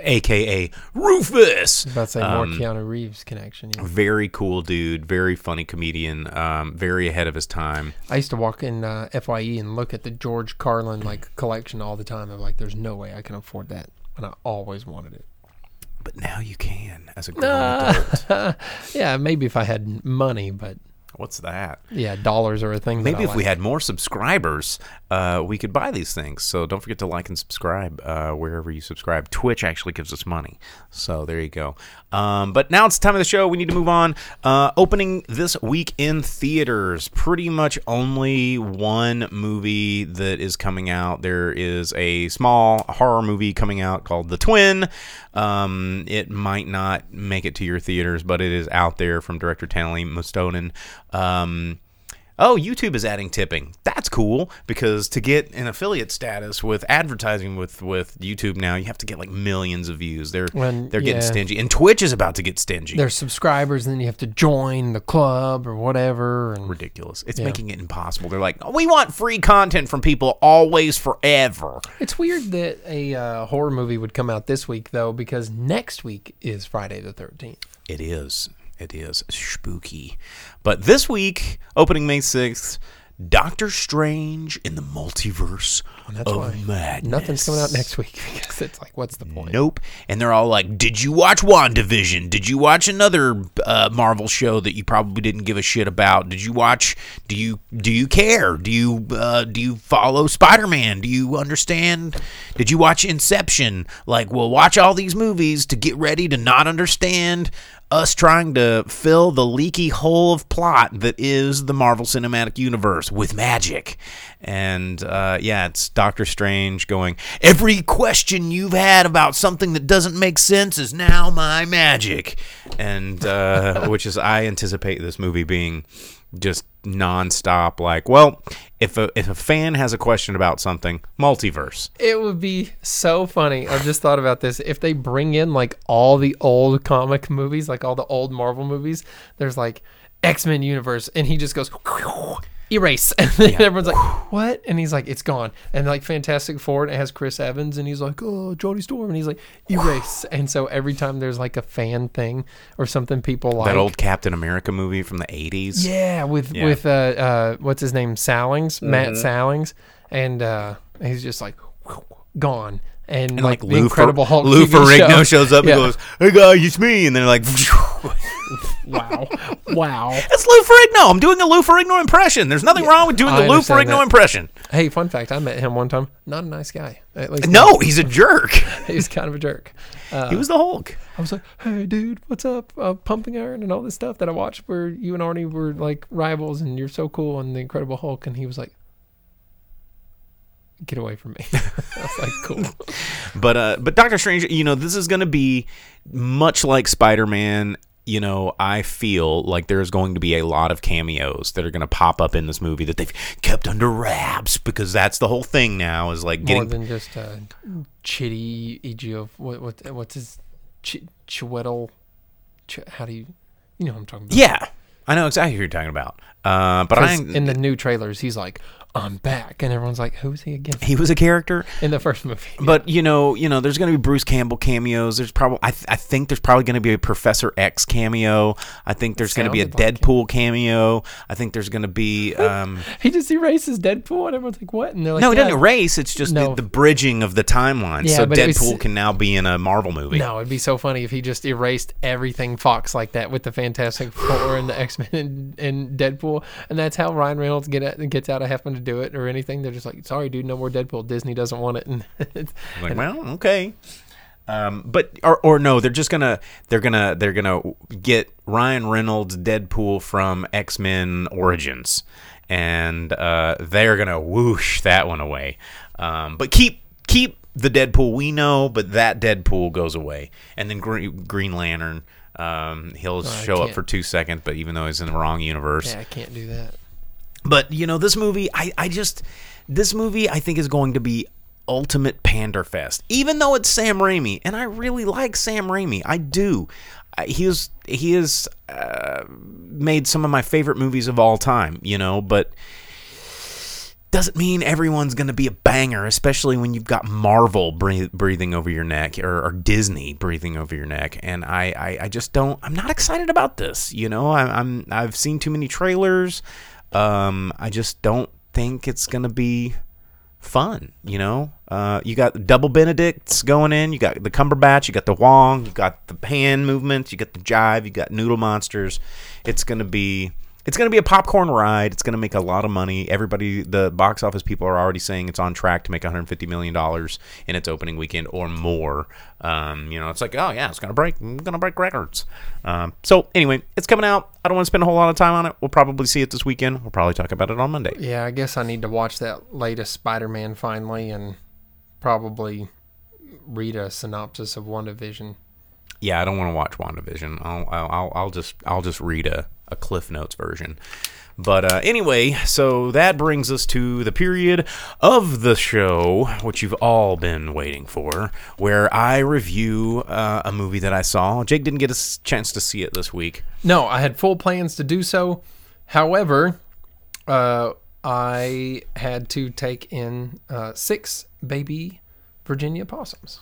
aka Rufus, about to say more Keanu Reeves connection. Yeah. very cool dude, very funny comedian, um, very ahead of his time. I used to walk in uh, Fye and look at the George Carlin like collection all the time. I'm like, there's no way I can afford that, and I always wanted it. But now you can as a grown adult. Yeah, maybe if I had money, but What's that? yeah, dollars are a thing. Maybe if we had more subscribers, uh, we could buy these things. So don't forget to like and subscribe uh, wherever you subscribe. Twitch actually gives us money. So there you go. Um, but now it's time of the show. We need to move on. Uh, opening this week in theaters, pretty much only one movie that is coming out. There is a small horror movie coming out called The Twin. Um, it might not make it to your theaters, but it is out there from director Taneli Mustonen. Um, Oh, YouTube is adding tipping. That's cool because to get an affiliate status with advertising with with YouTube now, you have to get like millions of views. They're When- they're getting yeah. stingy, and Twitch is about to get stingy. there's subscribers, and then you have to join the club or whatever. And ridiculous. It's Yeah. making it impossible. They're like, we want free content from people always, forever. it's weird that a uh, horror movie would come out this week though, because next week is Friday the 13th. It is. It is spooky. But this week, opening May 6th, Doctor Strange in the Multiverse That's of why Madness. nothing's coming out next week because it's like, what's the point? Nope. And they're all like, Did you watch WandaVision? Did you watch another uh, Marvel show that you probably didn't give a shit about? Did you watch do you do you care? Do you uh, do you follow Spider-Man? Do you understand? Did you watch Inception? Like, well, watch all these movies to get ready to not understand us trying to fill the leaky hole of plot that is the Marvel Cinematic Universe with magic. And uh, yeah, it's Doctor Strange going, Every question you've had about something that doesn't make sense is now my magic. And uh, which is, I anticipate this movie being just nonstop like well if a if a fan has a question about something multiverse It would be so funny. I've just thought about this. If they bring in like all the old comic movies, like all the old Marvel movies, there's like X Men Universe, and he just goes erase, and then everyone's like, "What?" And he's like, "It's gone." And like Fantastic Four, and it has Chris Evans, and he's like, "Oh, Jodie Storm," and he's like, "Erase." and so every time there's like a fan thing or something, people like that old captain america movie from the 80s yeah, with Yeah. with uh, uh, what's his name, Sallings, Matt Mm-hmm. Sallings, and uh, he's just like gone. And, and like, like, Lou, Incredible Fer- Hulk Lou Ferrigno show. shows up Yeah. and goes, "Hey guys, it's me," and then like, wow, wow. "That's Lou Ferrigno. I'm doing a Lou Ferrigno impression. There's nothing wrong with doing I the Lou Ferrigno that. impression." Hey, fun fact: I met him one time. Not a nice guy. At least No, he's a jerk. he's kind of a jerk. Uh, he was the Hulk. I was like, "Hey, dude, what's up? Uh, Pumping Iron and all this stuff that I watched, where you and Arnie were like rivals, and you're so cool, and the Incredible Hulk." And he was like, "Get away from me." I was like, "Cool." But uh, but Doctor Strange, you know, this is going to be much like Spider Man. You know, I feel like there's going to be a lot of cameos that are going to pop up in this movie that they've kept under wraps because that's the whole thing now is like More getting than just uh, Chitty Egio. What what what's his Ch- Chiwetel? Ch- how do you? You know what I'm talking about? yeah. I know exactly who you're talking about. Uh, but I in the new trailers, he's like, I'm back, and everyone's like, who's he again? He was a character, In the first movie. but you know, you know, there's going to be Bruce Campbell cameos. There's probably, I, th- I think there's probably going to be a Professor X cameo. I think there's going to be a it. Deadpool cameo. I think there's going to be. Um, he just erases Deadpool, and everyone's like, what? And they're like, no, it yeah. doesn't erase. It's just No. the, the bridging of the timeline. Yeah, so it was- Deadpool can now be in a Marvel movie. No, it'd be so funny if he just erased everything Fox like that with the Fantastic Four and the X Men and, and Deadpool, and that's how Ryan Reynolds get gets out of having to do it or anything. They're just like, sorry, dude, no more Deadpool. Disney doesn't want it, and Like, well, okay. Um, but or or no, they're just gonna they're gonna they're gonna get Ryan Reynolds Deadpool from X Men Origins, and uh, they're gonna whoosh that one away. Um, but keep keep the Deadpool we know, but that Deadpool goes away, and then Green, Green Lantern. Um, he'll show up for two seconds, but even though he's in the wrong universe, yeah, I can't do that. But you know, this movie, I, I just this movie I think is going to be ultimate panderfest. Even though it's Sam Raimi, and I really like Sam Raimi, I do. He is he has uh, made some of my favorite movies of all time, you know, but doesn't mean everyone's going to be a banger, especially when you've got Marvel breath- breathing over your neck or, or Disney breathing over your neck. And I, I, I just don't. I'm not excited about this. You know, I, I'm I've seen too many trailers. Um, I just don't think it's to be fun. You know, uh, you got double Benedicts going in. You got the Cumberbatch. You got the Wong. You got the hand movements. You got the jive. You got noodle monsters. It's to be. It's going to be a popcorn ride. It's going to make a lot of money. Everybody, the box office people are already saying it's on track to make 150 million dollars in its opening weekend or more. Um, you know, it's like, oh yeah, it's going to break, going to break records. Um, so anyway, it's coming out. I don't want to spend a whole lot of time on it. We'll probably see it this weekend. We'll probably talk about it on Monday. Yeah, I guess I need to watch that latest Spider Man finally and probably read a synopsis of WandaVision. Yeah, I don't want to watch WandaVision. I'll, I'll, I'll just I'll just read a, a Cliff Notes version. But uh, anyway, so that brings us to the period of the show which you've all been waiting for, where I review uh, a movie that I saw. Jake didn't get a chance to see it this week. No, I had full plans to do so. However, uh, I had to take in uh, six baby Virginia possums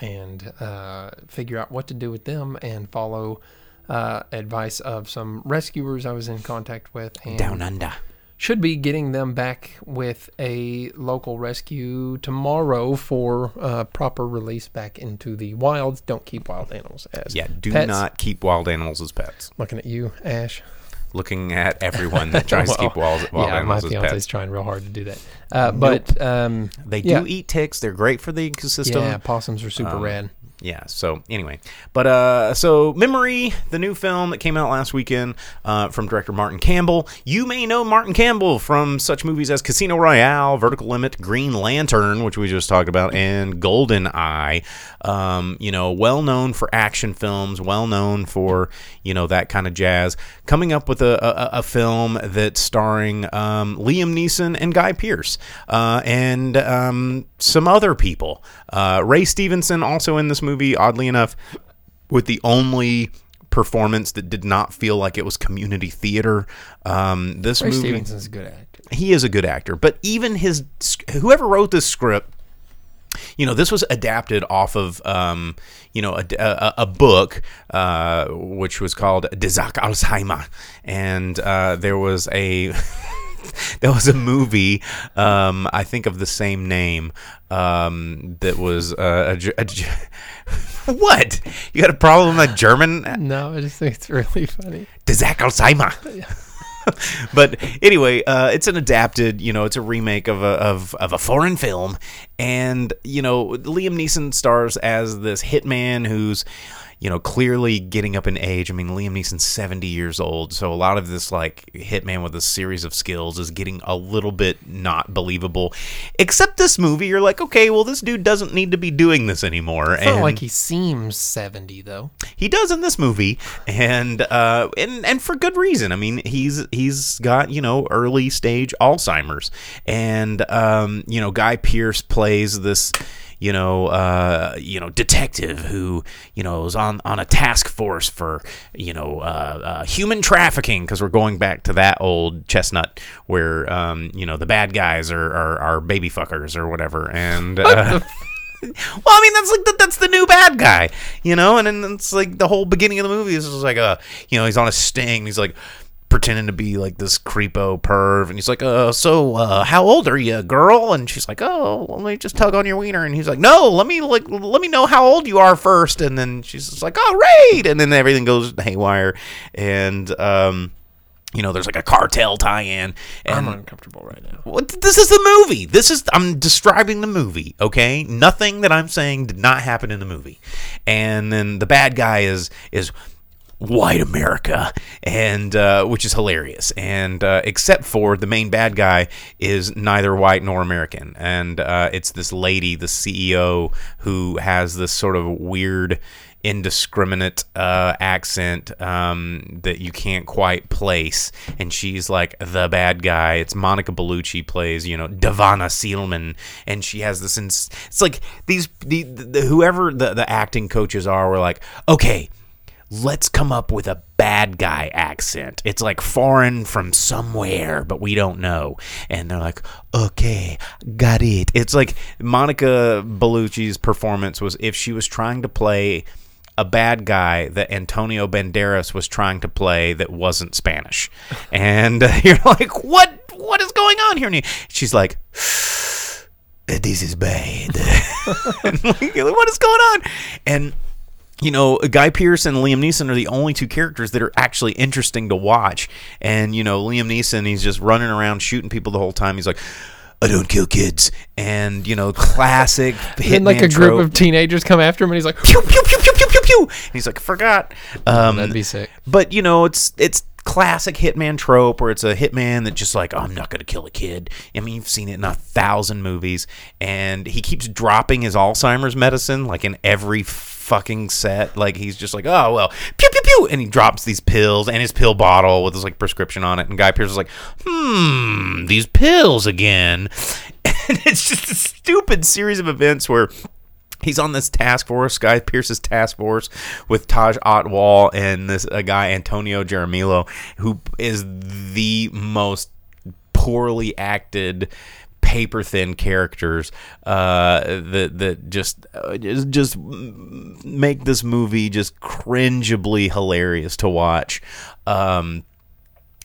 and uh, figure out what to do with them and follow uh, advice of some rescuers I was in contact with. And Down under. should be getting them back with a local rescue tomorrow for uh, proper release back into the wilds. Don't keep wild animals as Yeah, do pets. not keep wild animals as pets. Looking at you, Ash. Looking at everyone that tries to keep wild, wild yeah, my animals as fiance's trying real hard to do that. Uh, but um, They yeah, do eat ticks. They're great for the ecosystem. Yeah, possums are super rad. Yeah so anyway. But uh so memory the new film that came out last weekend uh, from director martin campbell. You may know martin campbell from such movies as casino royale vertical limit green lantern which we just talked about and golden eye. Um, you know well known for action films well known for you know that kind of jazz. Coming up with a, a, a film that's starring um, liam neeson and guy pearce. Uh, and um, some other people uh, ray stevenson also in this movie oddly enough with the only performance that did not feel like it was community theater um, this Ray movie Stevenson's a good actor. he is a good actor but even his whoever wrote this script you know, this was adapted off of, um, you know, a, a, a book uh, which was called De Zaak Alzheimer, and uh, there was a there was a movie, um, I think of the same name, um, that was uh, a, Ge- a, what? You got a problem with German? No, I just think it's really funny. De Zaak Alzheimer. but anyway, uh, it's an adapted, you know, it's a remake of a of, of a foreign film, and you know, Liam Neeson stars as this hitman who's, you know, clearly getting up in age. I mean, Liam Neeson's seventy years old, so a lot of this like hitman with a series of skills is getting a little bit not believable. Except this movie, you're like, okay, well, this dude doesn't need to be doing this anymore. It's not like he seems 70, though. He does in this movie, and uh, and and for good reason. I mean, he's he's got you know early stage Alzheimer's, and um, you know Guy Pearce plays this. You know, uh, you know, detective who, you know, is on on a task force for, you know, uh, uh, human trafficking because we're going back to that old chestnut where, um, you know, the bad guys are are, are baby fuckers or whatever, and. Uh, Well, I mean, that's like the, that's the new bad guy, you know. And then it's like the whole beginning of the movie is just like a, you know, he's on a sting. He's like pretending to be like this creepo perv, and he's like, "Uh, so uh, how old are you, girl?" And she's like, "Oh, let me just tug on your wiener." And he's like, "No, let me like let me know how old you are first. And then she's just like, "All right," and then everything goes haywire, and um. You know, there's like a cartel tie-in, and I'm uncomfortable right now. what this is the movie. This is I'm describing the movie, okay? Nothing that I'm saying did not happen in the movie. And then the bad guy is is white America, and uh, which is hilarious. And uh, except for the main bad guy is neither white nor American, and uh, it's this lady, the CEO, who has this sort of weird indiscriminate uh, accent um, that you can't quite place, and she's like the bad guy. It's Monica Bellucci plays, you know, Davana Sealman, and she has this. Ins- it's like these the, the whoever the the acting coaches are were like, okay, let's come up with a bad guy accent. It's like foreign from somewhere, but we don't know. And they're like, okay, got it. It's like Monica Bellucci's performance was if she was trying to play a bad guy that Antonio Banderas was trying to play that wasn't Spanish. And uh, you're like, what? What is going on here? And she's like, this is bad. Like, what is going on? And you know, Guy Pearce and Liam Neeson are the only two characters that are actually interesting to watch. And you know, Liam Neeson, he's just running around shooting people the whole time. He's like, "I don't kill kids," and you know, classic hitman And like a group of teenagers come after him, and he's like, pew pew pew pew pew pew pew. And he's like, "Forgot." Um, "That'd be sick." but you know, it's it's classic hitman trope where it's a hitman that just like, oh, I'm not gonna kill a kid. I mean, you've seen it in a thousand movies, and he keeps dropping his Alzheimer's medicine like in every fucking set. Like he's just like, oh well, pew pew pew, and he drops these pills and his pill bottle with his like prescription on it. And Guy Pearce is like, hmm, these pills again. And it's just a stupid series of events where he's on this task force, Guy Pearce's task force with Taj Atwal and this a guy Antonio Jaramillo, who is the most poorly acted paper thin characters uh, that that just uh, just just make this movie just cringeably hilarious to watch. Um,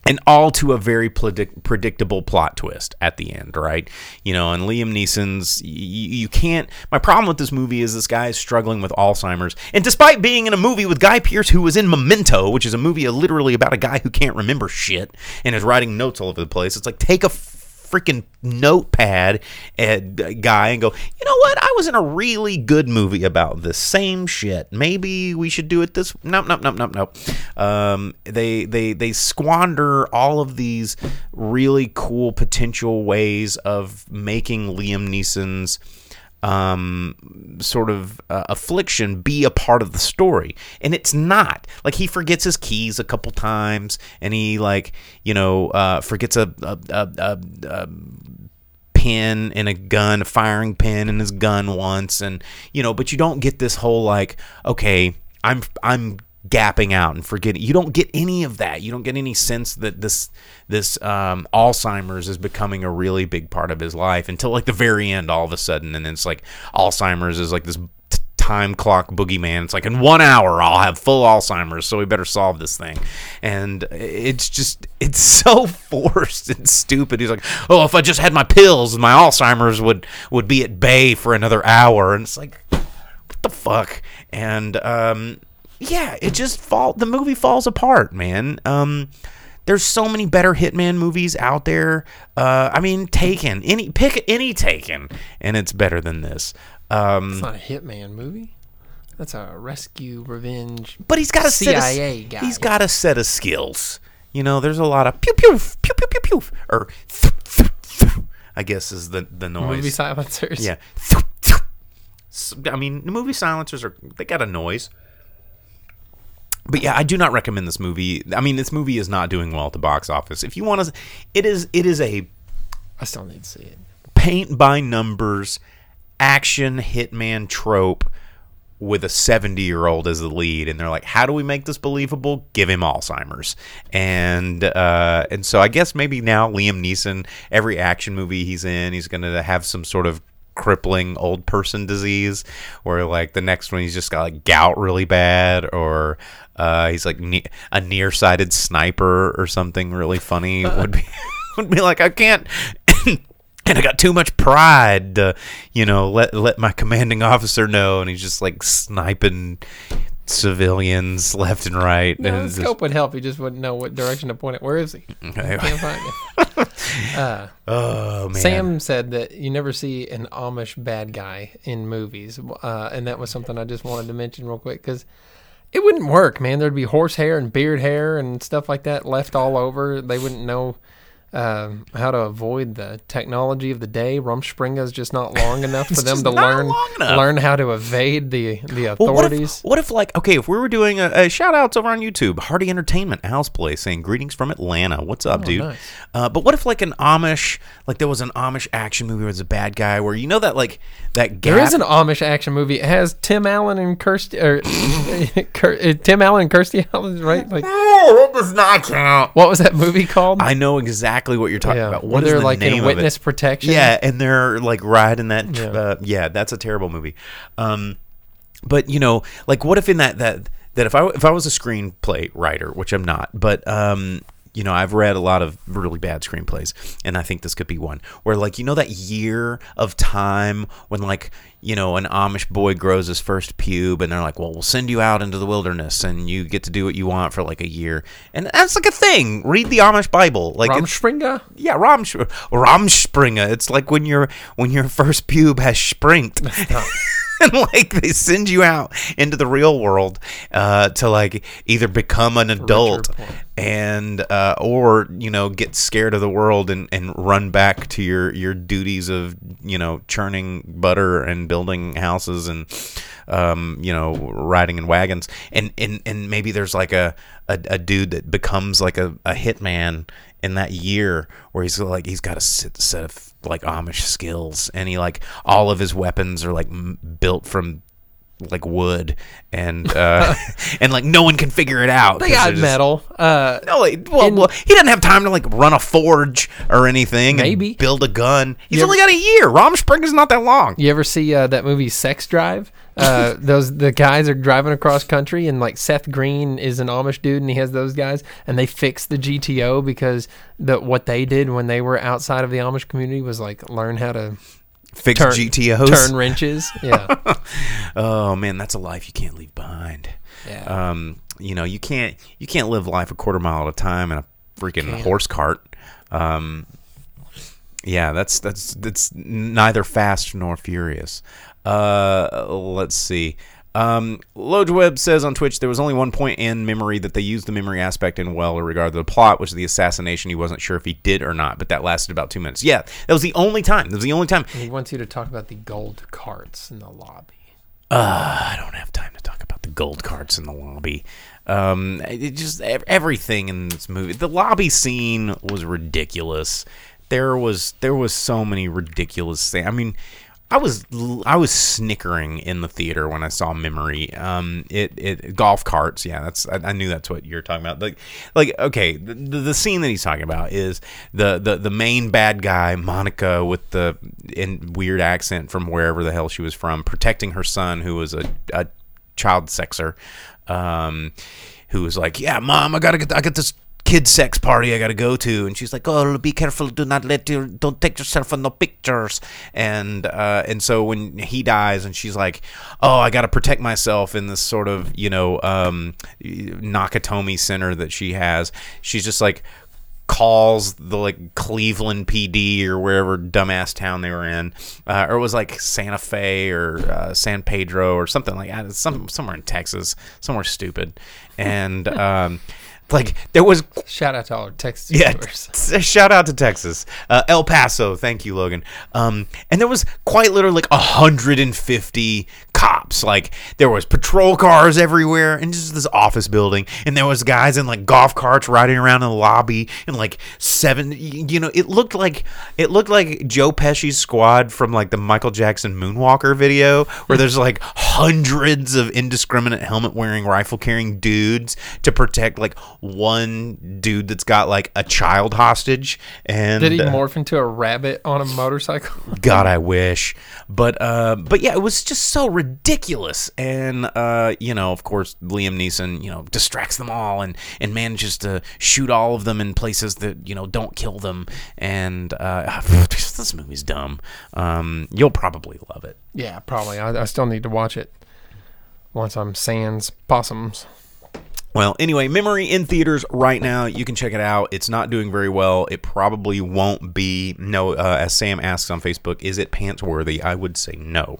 and all to a very predict- predictable plot twist at the end, right? You know, and Liam Neeson's, y- y- you can't. My problem with this movie is this guy is struggling with Alzheimer's, and despite being in a movie with Guy Pearce, who was in Memento, which is a movie literally about a guy who can't remember shit and is writing notes all over the place, it's like take a freaking notepad guy and go, you know what? I was in a really good movie about the same shit. Maybe we should do it this. Nope, nope, nope, nope, nope. Um, they they they squander all of these really cool potential ways of making Liam Neeson's um sort of uh, affliction be a part of the story. And it's not. Like he forgets his keys a couple times and he like you know uh forgets a a, a, a, a pin in a gun a firing pin in his gun once. And you know but you don't get this whole like okay i'm i'm gapping out and forgetting you don't get any of that. You don't get any sense that this this um, alzheimer's is becoming a really big part of his life until like the very end all of a sudden. And it's like alzheimer's is like this t- time clock boogeyman. It's like in one hour i'll have full alzheimer's so we better solve this thing. And it's just it's so forced and stupid. He's like oh if i just had my pills my alzheimer's would would be at bay for another hour. And it's like what the fuck? And um yeah it just fall the movie falls apart man um there's so many better hitman movies out there uh i mean taken any pick any taken and it's better than this um It's not a hitman movie. That's a rescue revenge. but he's got a set of, CIA guy. he's got a set of skills you know there's a lot of pew pew pew pew pew pew or i guess is the the noise movie silencers. Yeah. I mean, the movie silencers are they got a noise. But yeah, I do not recommend this movie. I mean, this movie is not doing well at the box office. If you want to, it is it is a I still need to see it. paint by numbers action hitman trope with a 70 year old as the lead and they're like how do we make this believable give him alzheimer's and uh, and so i guess maybe now liam neeson every action movie he's in he's going to have some sort of crippling old person disease or like the next one he's just got like gout really bad or uh, he's like ne- a nearsighted sniper or something really funny would be would be like i can't and I got too much pride to, you know, let let my commanding officer know, and he's just like sniping civilians left and right. No, and it's just- scope would help. He just wouldn't know what direction to point it. Where is he? Okay. Can't find him. Uh, oh man, Sam said that you never see an Amish bad guy in movies, uh, and that was something I just wanted to mention real quick because it wouldn't work, man. There'd be horse hair and beard hair and stuff like that left all over. They wouldn't know um, how to avoid the technology of the day. Rumspringa is just not long enough for them to learn learn how to evade the the Well, what authorities. if, what if, like, okay, if we were doing a, a shout outs over on YouTube, Hardy Entertainment, Al's Place, saying greetings from Atlanta. What's up, dude? Oh, nice. Uh, but what if, like, an Amish, like, there was an Amish action movie where there's a bad guy where you know that, like, that gap. There is an Amish action movie. It has Tim Allen and Kirstie, or uh, Tim Allen and Kirstie Allen, right? Like, Oh, that does not count. what was that movie called? I know exactly what you're talking yeah, about. where What is they're the like name in of witness it? protection. Yeah, and they're like riding that. Yeah. Yeah, uh, yeah that's a terrible movie. Um, but you know, like, what if in that that that if I if I was a screenplay writer, which I'm not, but um, you know, I've read a lot of really bad screenplays, and I think this could be one where, like, you know, that year of time when, like, you know, an Amish boy grows his first pube, and they're like, "Well, we'll send you out into the wilderness, and you get to do what you want for like a year," and that's like a thing. Read the Amish Bible, like it's, Rumspringa? yeah, Ram Ramspringa. It's like when your when your first pube has sprinked. and like they send you out into the real world uh, to like either become an adult and uh, or you know get scared of the world and, and run back to your your duties of you know churning butter and building houses and um, you know riding in wagons. And and and maybe there's like a a, a dude that becomes like a, a hitman in that year where he's like he's got a set, set of like Amish skills and he like all of his weapons are like m- built from like wood and uh and like no one can figure it out They got just- metal. Uh, no, like, well, In- well, he doesn't have time to like run a forge or anything. Maybe. and build a gun. He's You only got a year. Rom is not that long. you ever see uh, that movie Sex Drive? Uh, those the guys are driving across country, and like Seth Green is an Amish dude, and he has those guys, and they fix the GTO because the what they did when they were outside of the Amish community was like learn how to Fix turn GTOs. turn wrenches. Yeah, Oh man, that's a life you can't leave behind. yeah. Um, you know, you can't you can't live life a quarter mile at a time in a freaking horse cart. Um, yeah, that's that's that's neither fast nor furious. Uh, let's see. Um, Lojweb says on Twitch there was only one point in memory that they used the memory aspect in well in regard to the plot, which is the assassination. He wasn't sure if he did or not, but that lasted about two minutes. Yeah, that was the only time. That was the only time. he wants you to talk about the gold carts in the lobby. Uh, I don't have time to talk about the gold carts in the lobby. Um, it just everything in this movie. The lobby scene was ridiculous. There was there was so many ridiculous things. I mean, I was I was snickering in the theater when I saw Memory. Um, it it golf carts. Yeah, that's I, I knew that's what you're talking about. Like like okay, the, the, scene that he's talking about is the the the main bad guy Monica with the in weird accent from wherever the hell she was from, protecting her son who was a, a child sexer, um, who was like, yeah, mom, I gotta get I got this kid sex party I gotta go to, and she's like, oh, be careful, do not let your don't take yourself on no pictures, and uh, and so when he dies, and she's like, oh, I gotta protect myself in this sort of you know um, Nakatomi center that she has, she's just like calls the like Cleveland PD or wherever dumbass town they were in, uh, or it was like Santa Fe or uh, San Pedro or something like that. Some somewhere in Texas, somewhere stupid, and um, like there was Shout out to all our Texas yeah, t- shout out to Texas, uh, El Paso. Thank you, Logan. Um, and there was quite literally like 150 cops. Like there was patrol cars everywhere, and just this office building, and there was guys in like golf carts riding around in the lobby, and like seven. You know, it looked like it looked like Joe Pesci's squad from like the Michael Jackson Moonwalker video, where there's like hundreds of indiscriminate helmet wearing, rifle carrying dudes to protect like one dude that's got like a child hostage. And Did he uh, morph into a rabbit on a motorcycle? God, I wish. But uh, but yeah, it was just so ridiculous. And uh, you know, of course, Liam Neeson, you know, distracts them all and and manages to shoot all of them in places that you know don't kill them. And uh, this movie's dumb. Um, you'll probably love it. yeah, probably. I, I still need to watch it once I'm sans possums. Well, anyway, Memory in theaters right now. You can check it out. It's not doing very well. It probably won't be. No, uh, as Sam asks on Facebook, is it pants worthy? I would say no.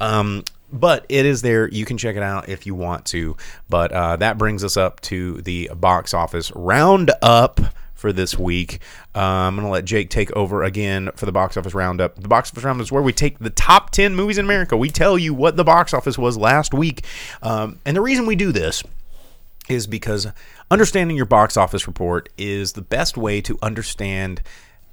Um, but it is there. You can check it out if you want to. But uh, that brings us up to the box office roundup for this week. Uh, I'm going to let Jake take over again for the box office roundup. The box office roundup is where we take the top 10 movies in America. We tell you what the box office was last week. Um, and the reason we do this is because understanding your box office report is the best way to understand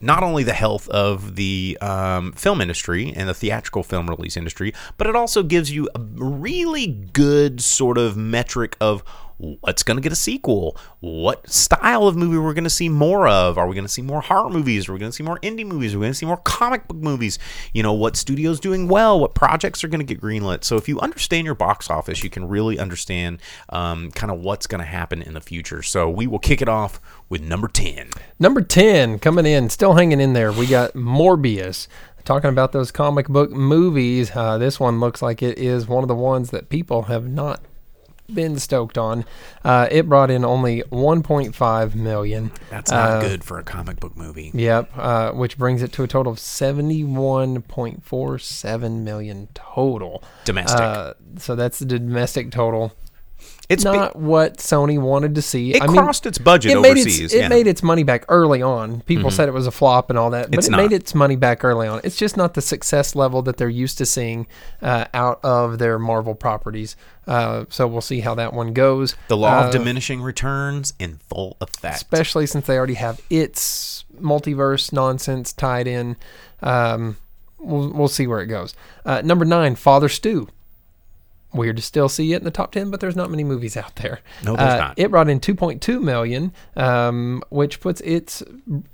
not only the health of the um, film industry and the theatrical film release industry, but it also gives you a really good sort of metric of what's going to get a sequel, what style of movie we're going to see more of. Are we going to see more horror movies? Are we going to see more indie movies? Are we going to see more comic book movies? You know, what studio's doing well? What projects are going to get greenlit? So if you understand your box office, you can really understand um, kind of what's going to happen in the future. So we will kick it off with number 10. Number 10 coming in, still hanging in there. We got Morbius. Talking about those comic book movies, uh, this one looks like it is one of the ones that people have not been stoked on. Uh, it brought in only 1.5 million. That's not Uh, good for a comic book movie. Yep, uh, which brings it to a total of 71.47 million total. Domestic. Uh, so that's the domestic total. It's be- not what Sony wanted to see. It I mean, crossed its budget it made overseas, Its, it yeah. Mm-hmm. made its money back early on. People said it was a flop and all that, but It's it not. made its money back early on. It's just not the success level that they're used to seeing uh, out of their Marvel properties. Uh, so we'll see how that one goes. the law Uh, of diminishing returns in full effect. especially since they already have its multiverse nonsense tied in. Um, we'll, we'll see where it goes. Uh, number nine, Father Stu. Weird to still see it in the top 10, but there's not many movies out there. No, there's Uh, not. It brought in 2.2 million, um, which puts its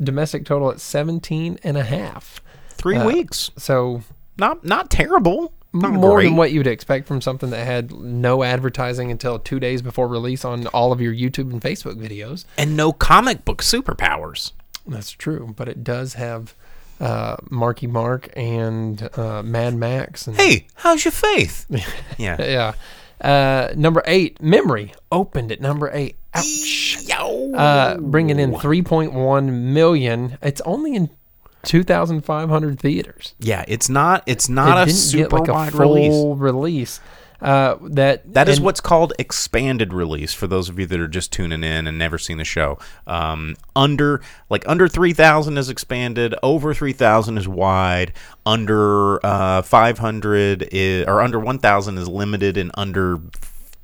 domestic total at 17 and a half. Three uh, weeks. So Not not terrible. Not more great. than what you'd expect from something that had no advertising until two days before release on all of your YouTube and Facebook videos. and no comic book superpowers. That's true, but it does have uh, Marky Mark and uh, Mad Max. And, Hey, how's your faith? yeah. yeah. Uh, number eight, Memory opened at number eight. Ouch. Yo. Uh, bringing in 3.1 million. It's only in 2,500 theaters. yeah, it's not it's not it a super like a wide full release. release. Uh, that That is and- what's called expanded release for those of you that are just tuning in and never seen the show. Um, under like under three thousand is expanded, over three thousand is wide, under uh, five hundred is or under one thousand is limited, and under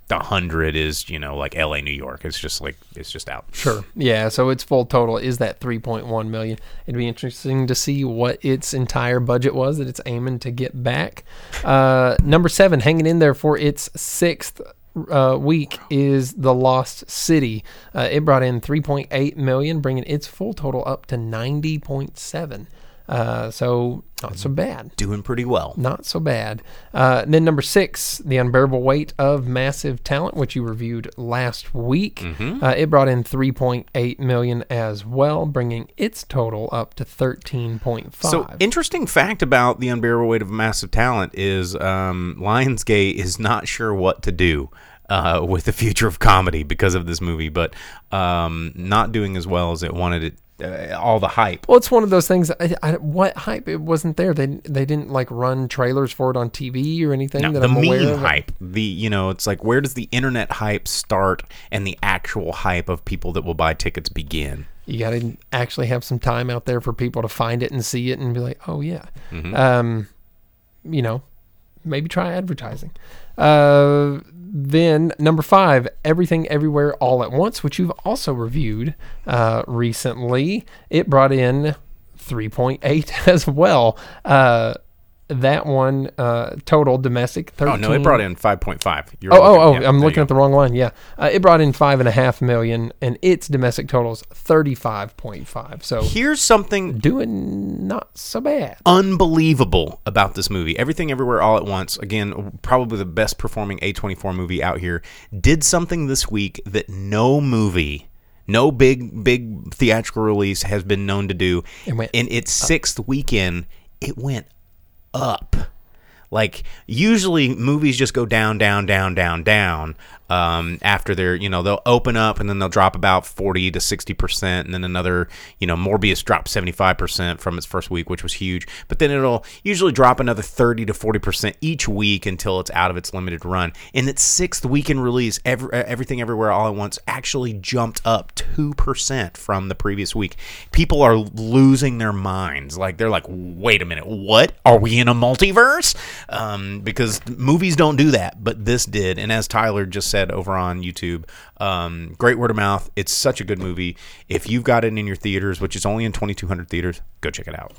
a hundred is you know like L.A. New York. It's just like it's just out. Sure. Yeah. So its full total is that 3.1 million. It'd be interesting to see what its entire budget was that it's aiming to get back. Uh, number seven, hanging in there for its sixth uh, week is the Lost City. Uh, it brought in 3.8 million, bringing its full total up to 90.7. Uh, so not so bad Doing pretty well. not so bad. Uh, then number six, the unbearable weight of massive talent, which you reviewed last week. Mm-hmm. Uh, it brought in 3.8 million as well, bringing its total up to 13.5. So, interesting fact about the unbearable weight of massive talent is um, Lionsgate is not sure what to do uh, with the future of comedy because of this movie, but um, not doing as well as it wanted it. Uh, all the hype. well, it's one of those things. I, I, what hype? It wasn't there. They they didn't like run trailers for it on TV or anything No, that the I'm aware meme of. hype. The you know, it's like where does the internet hype start and the actual hype of people that will buy tickets begin? You got to actually have some time out there for people to find it and see it and be like, oh yeah, Mm-hmm. um, you know, maybe try advertising. Uh, then number five, Everything Everywhere All at Once, which you've also reviewed uh, recently. It brought in 3.8 as well. Uh, that one uh, total domestic. 13, Oh no, it brought in 5.5. You're Oh, oh, oh! yeah, I'm looking at the wrong line. Yeah, uh, it brought in five and a half million, and its domestic totals thirty-five point five. So. Here's something doing not so bad. unbelievable about this movie. Everything Everywhere All at Once, again, probably the best performing A24 movie out here, did something this week that no movie, no big big theatrical release has been known to do. It went In its sixth weekend, it went up. Like usually movies just go down, down, down, down, down. Um, after they're you know they'll open up and then they'll drop about forty to sixty percent, and then another you know Morbius dropped seventy five percent from its first week, which was huge. But then it'll usually drop another thirty to forty percent each week until it's out of its limited run. In its sixth weekend release, every, everything everywhere all at once actually jumped up two percent from the previous week. People are losing their minds. Like they're like, wait a minute, what? Are we in a multiverse? Um, because movies don't do that, but this did. And as Tyler just said over on YouTube, um, great word of mouth. It's such a good movie. If you've got it in your theaters, which is only in 2,200 theaters, go check it out.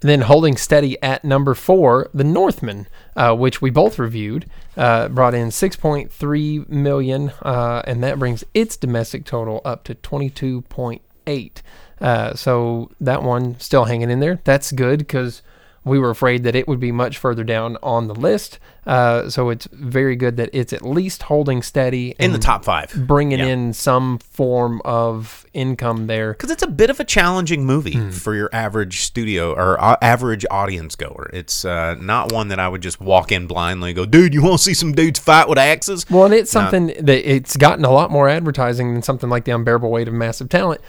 Then holding steady at number four, The Northman, uh, which we both reviewed, uh, brought in 6.3 million, uh, and that brings its domestic total up to 22.8. Uh, so that one still hanging in there. That's good because we were afraid that it would be much further down on the list. Uh, so it's very good that it's at least holding steady In the top five. bringing Yeah. in some form of income there. because it's a bit of a challenging movie Hmm. for your average studio or uh, average audience goer. It's uh, not one that I would just walk in blindly and go, dude, you want to see some dudes fight with axes? Well, and it's something that it's gotten a lot more advertising than something like the unbearable weight of massive talent,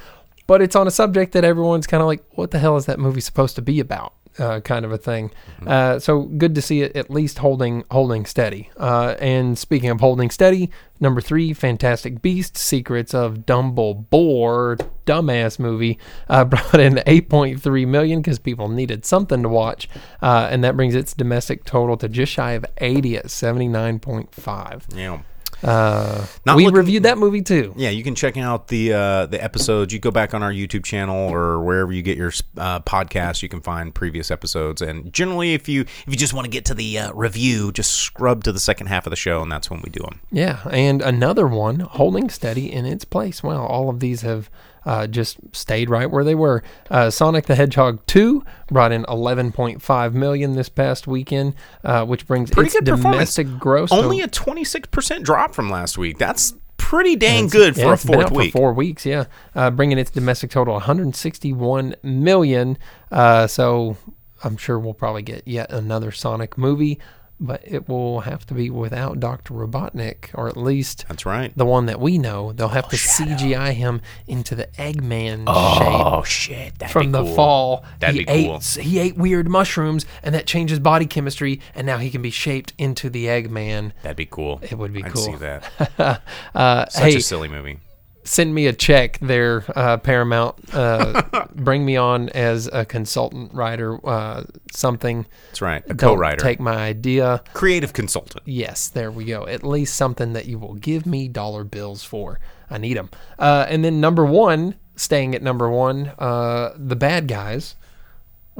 but it's on a subject that everyone's kind of like, what the hell is that movie supposed to be about? Uh, kind of a thing. Uh, so good to see it at least holding holding steady. Uh, and speaking of holding steady, number three, Fantastic Beast: Secrets of Dumbledore, dumbass movie, uh, brought in 8.3 million because people needed something to watch, uh, and that brings its domestic total to just shy of 80 at 79.5. Yeah. Uh, we looking- reviewed that movie too. Yeah, you can check out the uh, the episodes. You go back on our YouTube channel or wherever you get your uh, podcast. You can find previous episodes. And generally, if you if you just want to get to the uh, review, just scrub to the second half of the show, and that's when we do them. Yeah, and another one holding steady in its place. Well, all of these have uh, just stayed right where they were. Uh, Sonic the Hedgehog 2 brought in 11.5 million this past weekend, uh, which brings Pretty its domestic gross Only a twenty six percent drop from last week. That's pretty dang good Yeah, for a it's been fourth week. For four weeks, yeah. Uh, bringing its domestic total 161 million. Uh, so I'm sure we'll probably get yet another Sonic movie, but it will have to be without Dr. Robotnik, or at least That's right. the one that we know. They'll have to CGI him into the Eggman Oh shape. shit! That'd From be the cool. fall, That'd he be ate cool. he ate weird mushrooms, and that changed his body chemistry, and now he can be shaped into the Eggman. That'd be cool. It would be cool. I'd cool. see that. Uh, Such hey, a silly movie. Send me a check there, uh, Paramount. Uh, bring me on as a consultant writer, uh, something. That's right. A Don't co-writer, Take my idea. creative consultant. Yes, there we go. At least something that you will give me dollar bills for. I need them. Uh, and then number one, staying at number one, uh, the bad guys.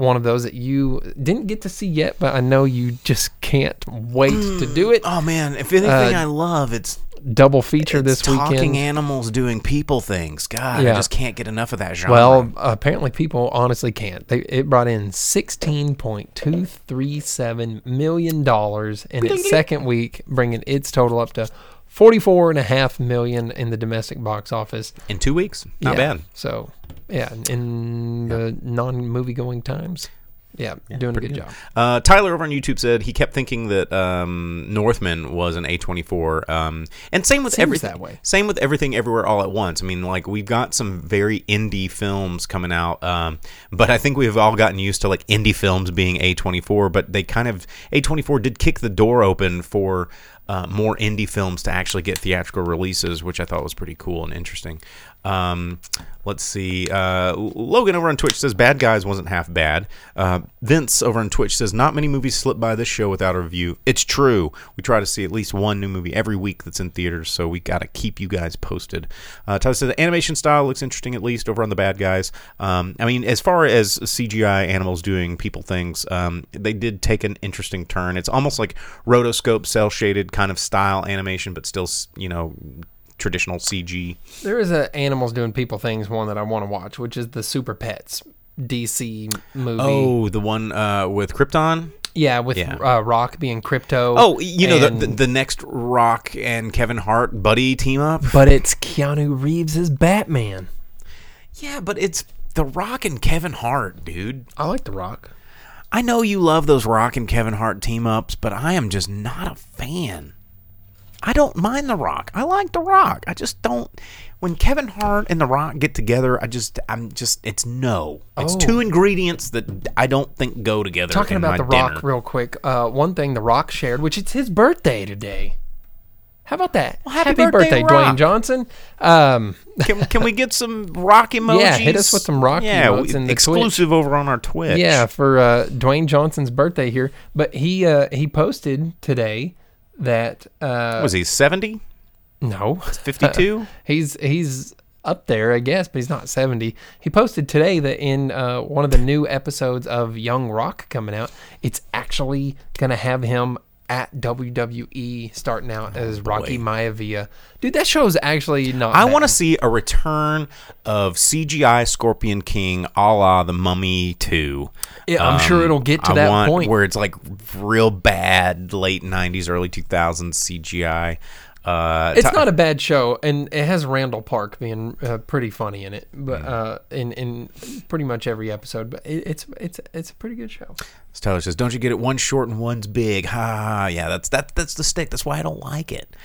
One of those that you didn't get to see yet, but I know you just can't wait to do it. Oh man, if anything Uh, I love, it's Double feature it's this talking weekend. animals doing people things. God, Yeah. I just can't get enough of that genre. Well, apparently people honestly can't. They, it brought in sixteen point two three seven million dollars in its second week, bringing its total up to forty-four and a half million in the domestic box office. in two weeks, not Yeah, bad. So, yeah, in the non-movie going times, yeah, doing a good, job. Uh, Tyler over on YouTube said he kept thinking that um, Northman was an A24, um, and same with everything. that way. Same with everything, everywhere, all at once. I mean, like we've got some very indie films coming out, um, but I think we've all gotten used to like indie films being A24. But they kind of A24 did kick the door open for. Uh, more indie films to actually get theatrical releases, which I thought was pretty cool and interesting. Um, let's see. Uh, Logan over on Twitch says Bad Guys wasn't half bad. Uh, Vince over on Twitch says not many movies slip by this show without a review. It's true. We try to see at least one new movie every week that's in theaters, so we got to keep you guys posted. Uh, Tyler says the animation style looks interesting at least over on the Bad Guys. Um, I mean, as far as CGI animals doing people things, um, they did take an interesting turn. It's almost like rotoscope, cell shaded kind of style animation, but still, you know, traditional CG. There is a animals doing people things one that I want to watch, which is the Super Pets DC movie. Oh, the one uh, with Krypton. yeah, with yeah. Uh, Rock being Krypto. Oh, you know the, the the next Rock and Kevin Hart buddy team up. but it's Keanu Reeves as Batman. Yeah, but it's the Rock and Kevin Hart, dude. I like the Rock. I know you love those Rock and Kevin Hart team ups, but I am just not a fan. I don't mind the Rock. I like the Rock. I just don't. When Kevin Hart and the Rock get together, I just I'm just it's no. It's Oh. two ingredients that I don't think go together. Talking in about the Rock dinner. real quick. Uh, one thing the Rock shared, which it's his birthday today. How about that? happy birthday, Rock. Dwayne Johnson. Um, Can, can we get some rock emojis? Yeah, hit us with some rock yeah, in the exclusive over on our Twitch. yeah, for uh, Dwayne Johnson's birthday here. But he uh, he posted today that uh, was he seventy? no, 52? he's he's up there, I guess, but he's not seventy. He posted today that in uh, one of the new episodes of Young Rock coming out, it's actually gonna have him at WWE starting out as oh, Rocky Maivia. Dude, that show is actually not. I want to see a return of CGI Scorpion King, a la the Mummy Two. Yeah, I'm sure um, it'll get to I that point. where it's like real bad late '90s, early 2000s CGI. Uh, It's Ty- not a bad show, and it has Randall Park being uh, pretty funny in it, Mm. but uh, in in pretty much every episode. But it, it's it's it's a pretty good show. Tyler says, "Don't you get it? One's short and one's big." Ha! Yeah, that's that. That's the stick. That's why I don't like it.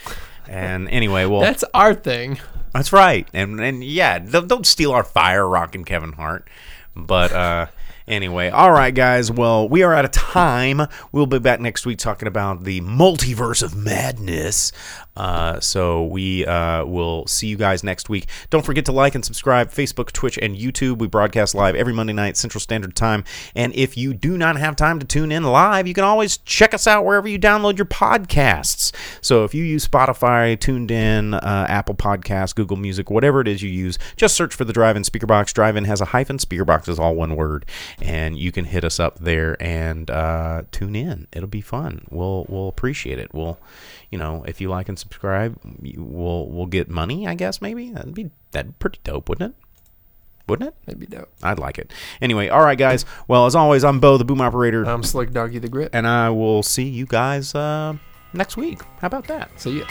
And anyway, well, That's our thing. That's right. And and yeah, don't, don't steal our fire, Rock and Kevin Hart. But uh anyway, all right guys. Well, we are out of time. We'll be back next week talking about the multiverse of madness. Uh so we uh will see you guys next week. Don't forget to like and subscribe Facebook, Twitch, and YouTube. We broadcast live every Monday night Central Standard Time. And if you do not have time to tune in live, you can always check us out wherever you download your podcasts. So if you use Spotify, TuneIn, uh, Apple Podcasts, Google Music, whatever it is you use, just search for the Drive-In Speaker Box. Drive-In has a hyphen. Speaker Box is all one word, and you can hit us up there and uh, tune in. It'll be fun. We'll we'll appreciate it. We'll, you know, if you like and subscribe, we'll we'll get money. I guess maybe that'd be that'd be pretty dope, wouldn't it? Wouldn't it? That'd be dope. I'd like it. Anyway, all right, guys. Well, as always, I'm Bo, the boom operator, I'm Slick Doggy the Grit. and I will see you guys uh, next week. How about that? See ya.